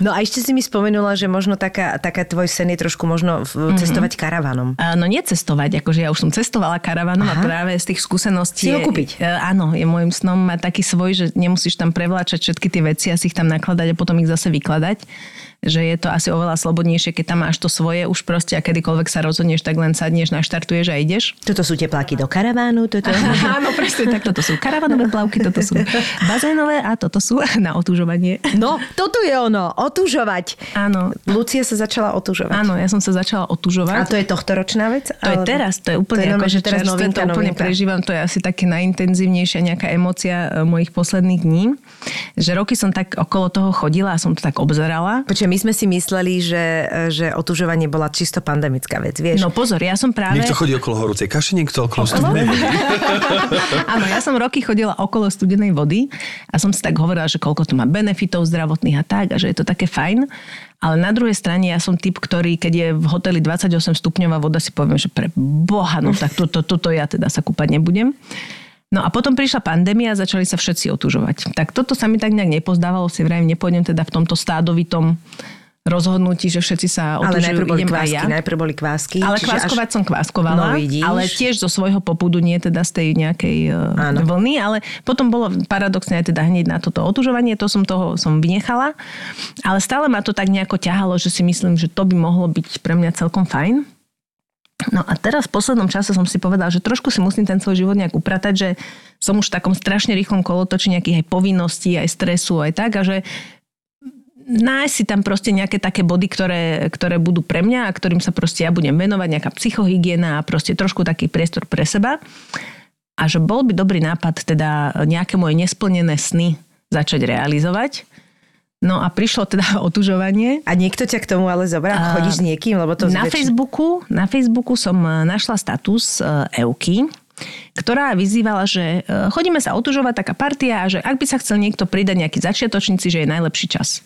no a ešte si mi spomenula, že možno taká, taká tvoj sen je trošku možno v- cestovať karavanom. A, No necestovať, akože ja už som cestovala karavanom a práve z tých skúseností... Si ho je- kúpiť. E, áno, je môjim snom mať taký svoj, že nemusíš tam prevláčať všetky tie veci a si ich tam nakladať a potom ich zase vykladať. Že je to asi oveľa slobodnejšie, keď tam máš to svoje už proste a kedykoľvek sa rozhodneš, tak len sadneš, naštartuješ a ideš. Toto sú tepláky do karavánu, toto... Áno, presne tak. Toto sú karavanové plavky, toto sú bazénové a toto sú na otúžovanie. No, toto je ono, otužovať. Áno. Lucia sa začala otužovať. Áno, ja som sa začala A otúžovať. to je tohtoročná vec? To je teraz, to je úplne to je ako, že teraz novinka, to úplne novinka. prežívam, to je asi také najintenzívnejšia nejaká emocia e, mojich posledných dní. Že roky som tak okolo toho chodila a som to tak obzerala. Počkaj, my sme si mysleli, že, že otužovanie bola čisto pandemická vec, vieš? No pozor, ja som práve... Niekto chodí okolo horúcej kaše, niekto okolo studenej vody. Áno, ja som roky chodila okolo studenej vody a som si tak hovorila, že koľko to má benefitov zdravotných a tak a že je to také fajn. Ale na druhej strane ja som typ, ktorý, keď je v hoteli 28 stupňová voda, si poviem, že pre boha, no tak tuto, tuto ja teda sa kúpať nebudem. No a potom prišla pandémia a začali sa všetci otužovať. Tak toto sa mi tak nejak nepozdávalo, si vrajím, nepôjdem teda v tomto stádovitom rozhodnutí, že všetci sa ale otužujú, najprv boli idem aj kvásky, ja. najprv boli kvásky. Ale kváskovať až... som kváskovala, No vidíš. ale tiež zo svojho popudu, nie teda z tej nejakej Áno. Áno. vlny, ale potom bolo paradoxne aj teda hneď na toto otužovanie, to som toho som vynechala, ale stále ma to tak nejako ťahalo, že si myslím, že to by mohlo byť pre mňa celkom fajn. No a teraz v poslednom čase som si povedala, že trošku si musím ten svoj život nejak upratať, že som už v takom strašne rýchlom kolotoči nejakých aj povinností, aj stresu, aj tak a že nájsť si tam proste nejaké také body, ktoré, ktoré budú pre mňa a ktorým sa proste ja budem venovať, nejaká psychohygiena a proste trošku taký priestor pre seba. A že bol by dobrý nápad teda nejaké moje nesplnené sny začať realizovať. No a prišlo teda otužovanie. A niekto ťa k tomu ale zobral? A- Chodíš s niekým? Lebo to Na väčši- Facebooku, na Facebooku som e, našla status e, Euky, ktorá vyzývala, že e, chodíme sa otužovať, taká partia, a že ak by sa chcel niekto pridať nejaký začiatočníci, že je najlepší čas.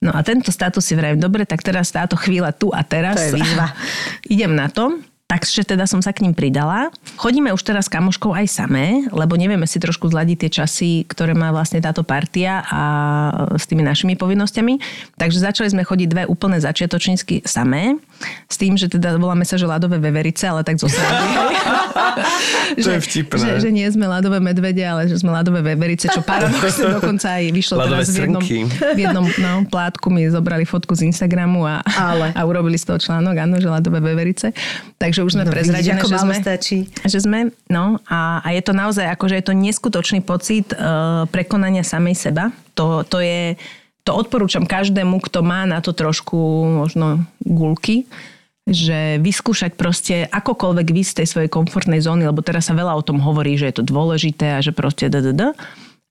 No a tento status si vravím, dobre, tak teraz táto chvíľa tu a teraz. To je výzva. Idem na to. Takže teda som sa k ním pridala. Chodíme už teraz s kamoškou aj samé, lebo nevieme si trošku zladiť tie časy, ktoré má vlastne táto partia a s tými našimi povinnosťami. Takže začali sme chodiť dve úplne začiatočnícky samé. S tým, že teda voláme sa, že ľadové veverice, ale tak zo že, je vtipné. Že, že, nie sme ľadové medvede, ale že sme ľadové veverice, čo paradoxne dokonca aj vyšlo Ľadové teraz v jednom, v jednom no, plátku mi zobrali fotku z Instagramu a, Ale. a urobili z toho článok, áno, že ľadové veverice. Takže už sme No, no, vidíš, prezradené, že sme, stačí. že sme, no a, a je to naozaj ako, že je to neskutočný pocit uh, prekonania samej seba. To, to je, to odporúčam každému, kto má na to trošku možno gulky, že vyskúšať proste akokoľvek vy z tej svojej komfortnej zóny, lebo teraz sa veľa o tom hovorí, že je to dôležité a že proste ddd,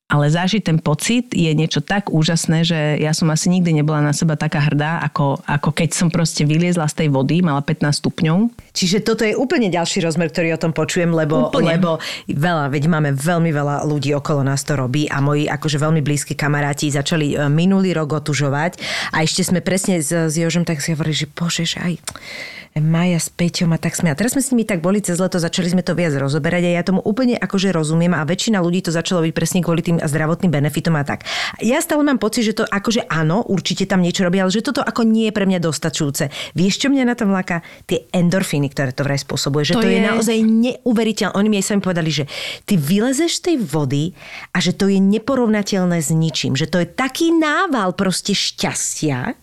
ale zažiť ten pocit je niečo tak úžasné, že ja som asi nikdy nebola na seba taká hrdá, ako, ako keď som proste vyliezla z tej vody, mala 15 stupňov. Čiže toto je úplne ďalší rozmer, ktorý o tom počujem, lebo, Úplne. lebo veľa, veď máme veľmi veľa ľudí okolo nás to robí a moji akože veľmi blízki kamaráti začali e, minulý rok otužovať a ešte sme presne s, s Jožom tak si hovorili, že bože, že aj Maja s Peťom a tak sme. A teraz sme s nimi tak boli cez leto, začali sme to viac rozoberať a ja tomu úplne akože rozumiem a väčšina ľudí to začalo byť presne kvôli tým zdravotným benefitom a tak. Ja stále mám pocit, že to akože áno, určite tam niečo robí, ale že toto ako nie je pre mňa dostačujúce. Vieš, čo mňa na tom láka? Tie endorfíny, ktoré to vraj spôsobuje. Že to, To je... je je- naozaj neuveriteľné. Oni mi aj sami povedali, že ty vylezeš z tej vody a že to je neporovnateľné s ničím. Že to je taký nával proste šťastia,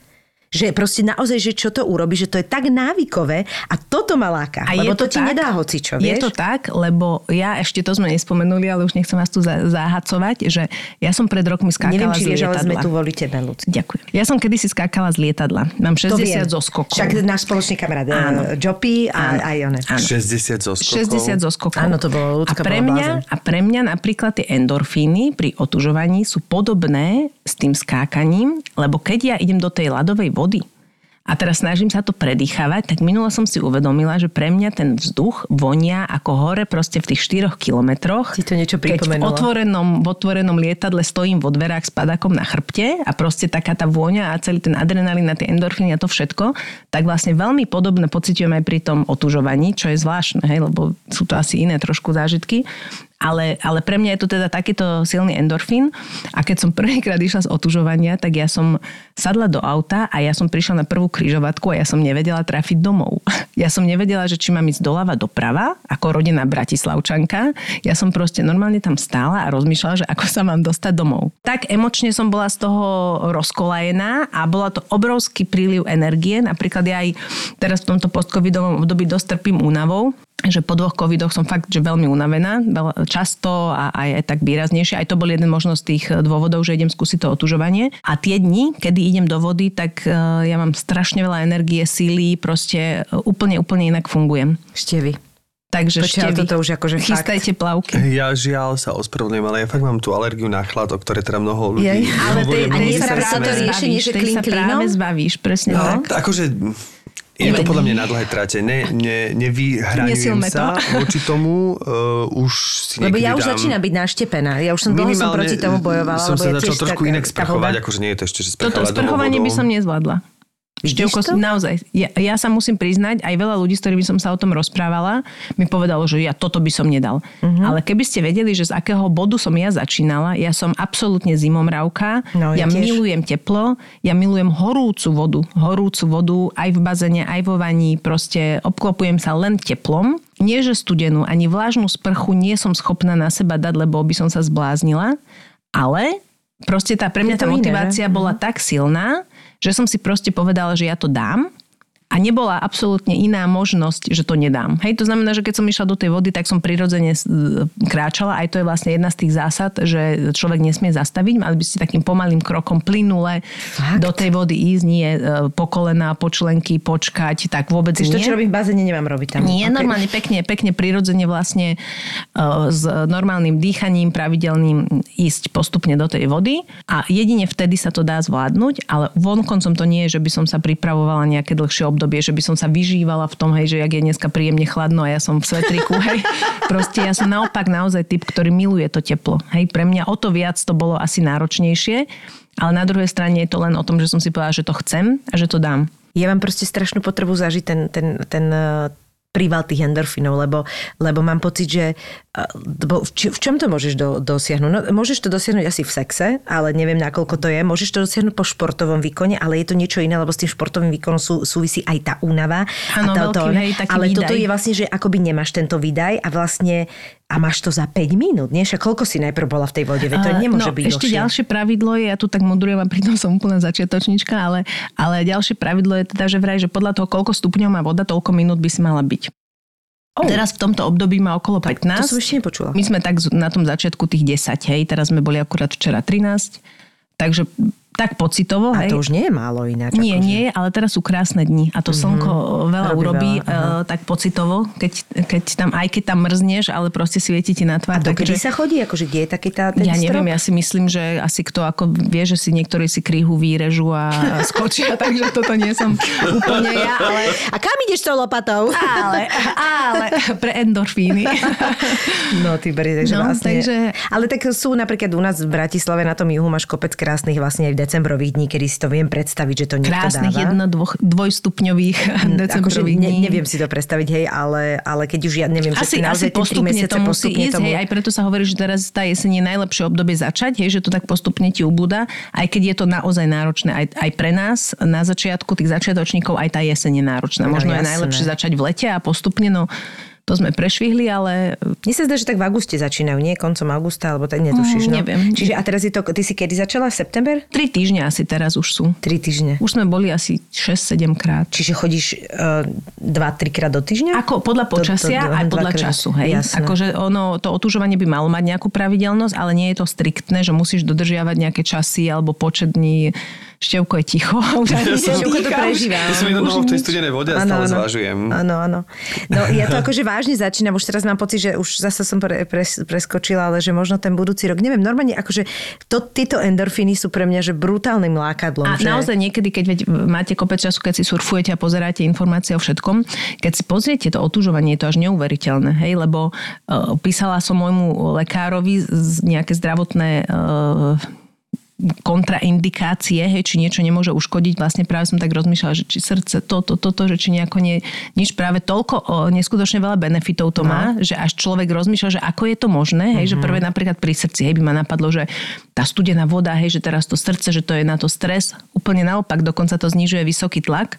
že proste naozaj, že čo to urobí, že to je tak návykové a toto ma láka. A lebo je to, to, ti tak, nedá hocičo, Je vieš? to tak, lebo ja ešte to sme nespomenuli, ale už nechcem vás tu za- zahacovať, že ja som pred rokmi skákala Neviem, či z vieš, ale sme tu voli tebe, Luci. Ďakujem. Ja som kedysi skákala z lietadla. Mám To 60 viem. zo skokov. Však náš spoločný kamarát, Áno. eh, Jopi a aj one. Áno. 60 zo skokov. 60 zo skokov. Áno, to bolo- a ľudská pre, bola mňa, a pre mňa napríklad tie endorfíny pri otužovaní sú podobné s tým skákaním, lebo keď ja idem do tej ľadovej vody a teraz snažím sa to predýchavať, tak minule som si uvedomila, že pre mňa ten vzduch vonia ako hore proste v tých 4 kilometroch. Ti to niečo Keď v pripomenulo. otvorenom, v otvorenom lietadle stojím vo dverách s padakom na chrbte a proste taká tá vôňa a celý ten adrenalín a tie endorfíny a to všetko, tak vlastne veľmi podobné pociťujem aj pri tom otužovaní, čo je zvláštne, hej, lebo sú to asi iné trošku zážitky. Ale, ale pre mňa je to teda takýto silný endorfín a keď som prvýkrát išla z otužovania, tak ja som sadla do auta a ja som prišla na prvú kryžovatku a ja som nevedela trafiť domov. Ja som nevedela, že či mám ísť doľava doprava, ako rodená bratislavčanka. Ja som proste normálne tam stála a rozmýšľala, že ako sa mám dostať domov. Tak emočne som bola z toho rozkolajená a bola to obrovský príliv energie. Napríklad ja aj teraz v tomto postcovidovom období dosť trpím únavou že po dvoch covidoch som fakt že veľmi unavená, veľa- často a aj, aj tak výraznejšie. Aj to bol jeden možno z tých dôvodov, že idem skúsiť to otužovanie. A tie dni, kedy idem do vody, tak eh, ja mám strašne veľa energie, síly, proste eh, úplne, úplne inak fungujem. Števy. Takže ale ešte toto už akože fakt. chystajte plavky. Ja žiaľ sa ospravedlňujem, ale ja fakt mám tú alergiu na chlad, o ktoré teda mnoho ľudí Jej, ale tej- a nie sa práve to riešenie, že klin sa práve zbavíš, presne No, tak. akože je to podľa mňa na dlhé trate. Ne, ne, nevyhraňujem Nesilme to. sa voči tomu. Uh, už si Lebo ja už dám... začínam byť naštepená. Ja už som dlho som proti tomu bojovala. som sa ja začal trošku tak- inak tá sprchovať, akože nie je to ešte, že Toto sprchovanie by som nezvládla. Števko, naozaj. Ja, ja sa musím priznať, aj veľa ľudí, s ktorými som sa o tom rozprávala, mi povedalo, že ja toto by som nedal. Mhm. Uh-huh. Ale keby ste vedeli, že z akého bodu som ja začínala, ja som absolútne zimomravka, No, ja ja, tiež. milujem teplo, ja milujem horúcu vodu. Horúcu vodu aj v bazene, aj vo vaní, proste obklopujem sa len teplom. Nie, že studenú, ani vlážnu sprchu nie som schopná na seba dať, lebo by som sa zbláznila, ale proste tá pre mňa tá iné, motivácia že? bola tak silná, že som si proste povedala, že ja to dám A nebola absolútne iná možnosť, že to nedám. Hej, to znamená, že keď som išla do tej vody, tak som prirodzene s- kráčala. Aj to je vlastne jedna z tých zásad, že človek nesmie zastaviť. Mali by ste takým pomalým krokom plynule do tej vody ísť, nie e, po kolena, po členky, počkať, tak vôbec Čiže to, nie. čo robím v bazéne, nemám robiť tam. Nie, Ok. normálne pekne, pekne prirodzene vlastne uh, s normálnym dýchaním pravidelným ísť postupne do tej vody a jedine vtedy sa to dá zvládnuť, ale vonkoncom to nie je, že by som sa pripravovala nejaké dlhšie obdobie, že by som sa vyžívala v tom, hej, že jak je dneska príjemne chladno a ja som v svetriku, hej. Proste ja som naopak naozaj typ, ktorý miluje to teplo. Hej, pre mňa o to viac to bolo asi náročnejšie, ale na druhej strane je to len o tom, že som si povedala, že to chcem a že to dám. Ja mám proste strašnú potrebu zažiť ten, ten, ten eh, príval tých endorfínov, lebo, lebo mám pocit, že v, čom to môžeš do, dosiahnuť? No, môžeš to dosiahnuť asi v sexe, ale neviem, nakoľko to je. Môžeš to dosiahnuť po športovom výkone, ale je to niečo iné, lebo s tým športovým výkonom sú, súvisí aj tá únava. Áno, a veľký, hej, taký ale výdaj. toto je vlastne, že akoby nemáš tento výdaj a vlastne a máš to za 5 minút, nie? Však koľko si najprv bola v tej vode? Veď to nemôže no, byť Ešte dlhšie. ďalšie pravidlo je, ja tu tak modrujem a pritom som úplná začiatočnička, ale, ale ďalšie pravidlo je teda, že vraj, že podľa toho, koľko stupňov má voda, toľko minút by si mala byť. Oh. Teraz v tomto období má okolo 15. To som ešte nepočula. My sme tak na tom začiatku tých 10, hej, teraz sme boli akurát včera 13, takže tak pocitovo, A hej. to už nie je málo ináč. Nie, akože. nie, ale teraz sú krásne dni a to slnko veľa Robí urobí, veľa, eh, tak pocitovo, keď, keď tam, aj keď tam mrzneš, ale proste svieti ti na tvár. A dokedy takže- sa chodí? Akože kde je taký tá, ten ja strop? neviem, ja si myslím, že asi kto ako vie, že si niektorí si kríhu výrežu a a skočia, takže toto nie som úplne ja, ale, A kam ideš tou lopatou? ale, ale pre endorfíny. No, ty beri, takže No, vlastne... takže- Ale tak sú napríklad u nás v Bratislave na tom juhu máš kopec krásnych vlastne aj v decembrových dní, kedy si to viem predstaviť, že to niekto Krásnych dáva. jedno, dvoch, dvojstupňových Akože decembrových ne, dní. neviem si to predstaviť, hej, ale, ale keď už ja neviem, že Asi, si naozaj postupne mesiace to musí postupne ísť, tomu... hej, aj preto sa hovorí, že teraz tá jeseň je najlepšie obdobie začať, hej, že to tak postupne ti ubúda, aj keď je to naozaj náročné, aj, aj pre nás na začiatku tých začiatočníkov aj tá jeseň je náročná. No, Možno je jasné. najlepšie začať v lete a postupne, no to sme prešvihli, ale Mne sa zdá, že tak v auguste začínajú, nie? Koncom augusta, alebo tak netušíš, Mm, no? neviem. Čiže a teraz je to, ty si kedy začala? V september? tri týždne asi teraz už sú. Tri týždne. Už sme boli asi 6-7 krát. Čiže chodíš uh, dva, trikrát do týždňa? Ako podľa počasia To- to- aj podľa dvakrát. času. Hej? Jasné. Akože ono, to otužovanie by malo mať nejakú pravidelnosť, ale nie je to striktné, že musíš dodržiavať nejaké časy alebo počet dní. Števko je ticho. Už ani Števko to prežíva. Ja som jednou nohou v tej studenej vode a stále zvažujem. Áno, áno. No ja to akože vážne začínam, už teraz mám pocit, že už zase som pre, pre, preskočila, ale že možno ten budúci rok, neviem, normálne akože to, tieto endorfíny sú pre mňa že brutálnym lákadlom. A že... naozaj niekedy, keď veď máte kopec času, keď si surfujete a pozeráte informácie o všetkom, keď si pozriete to otužovanie, je to až neuveriteľné, hej, lebo uh, písala som môjmu lekárovi z nejaké zdravotné uh, kontraindikácie, hej, či niečo nemôže uškodiť. Vlastne práve som tak rozmýšľala, že či srdce, toto, toto, že či nejako nie, nič práve toľko, o, neskutočne veľa benefitov to má, že až človek rozmýšľa, že ako je to možné, hej, že prvé napríklad pri srdci, hej, by ma napadlo, že tá studená voda, hej, že teraz to srdce, že to je na to stres. Úplne naopak, dokonca to znižuje vysoký tlak.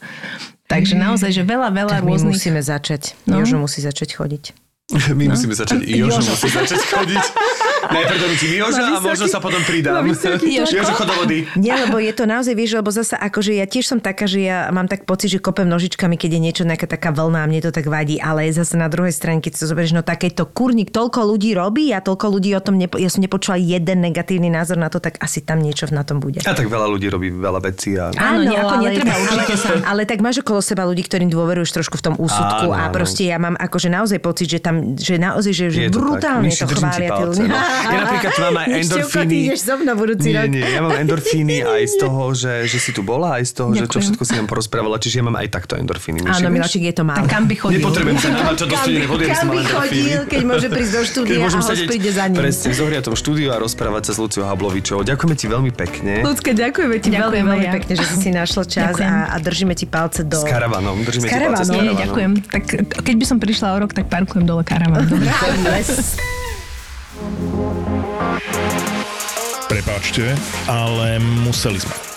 Takže naozaj, že veľa, veľa tak my rôznych... musíme začať. No. Jožo musí začať chodiť. My musíme začať, Jožo musí začať chodiť. Najprv donútim Joža a možno sa potom pridám. Jožo, chod do vody. Nie, lebo je to naozaj, vieš, lebo zasa akože ja tiež som taká, že ja mám tak pocit, že kopem nožičkami, keď je niečo nejaká taká vlna a mne to tak vadí, ale zase na druhej strane, keď si to zoberieš, no takéto kurník toľko ľudí robí a toľko ľudí o tom, nepo, ja som nepočula jeden negatívny názor na to, tak asi tam niečo na tom bude. A tak veľa ľudí robí veľa vecí a... Áno, nejako netreba určite ale, sa- ale tak máš okolo seba ľudí, ktorým dôveruješ trošku v tom úsudku Áno, a áno. proste ja mám akože naozaj pocit, že tam, že naozaj, že, že to brutálne to ti chvália tí palce, ľudia. no. Ja napríklad mám aj Števko, ty endorfíny. ideš so mnou budúci nie, rok. nie, ja mám endorfíny aj z toho, že, že si tu bola, aj z toho, že čo Ďakujem. všetko si nám porozprávala, čiže ja mám aj takto endorfíny. Áno, vieš? Miláčik, je to málo. Tak kam by chodil? Nepotrebujem sa namáčať do studenej vody, aby som kam mal by endorfíny. chodil, keď môže prísť do štúdia a host príde za ním. presne v zohriatom štúdiu a rozprávať sa s Luciou Hablovičovou. Ďakujeme ti veľmi pekne. Ľudské, ďakujeme ti Ďakujem veľmi, veľmi pekne, že si si našla čas Ďakujem. a, a držíme ti palce do... S karavanom. Držíme S ti palce s karavanom. Nie, karavanom. ďakujem. Tak keď by som prišla o rok, tak parkujem dole karavan. Dobre? Prepáčte, ale museli sme.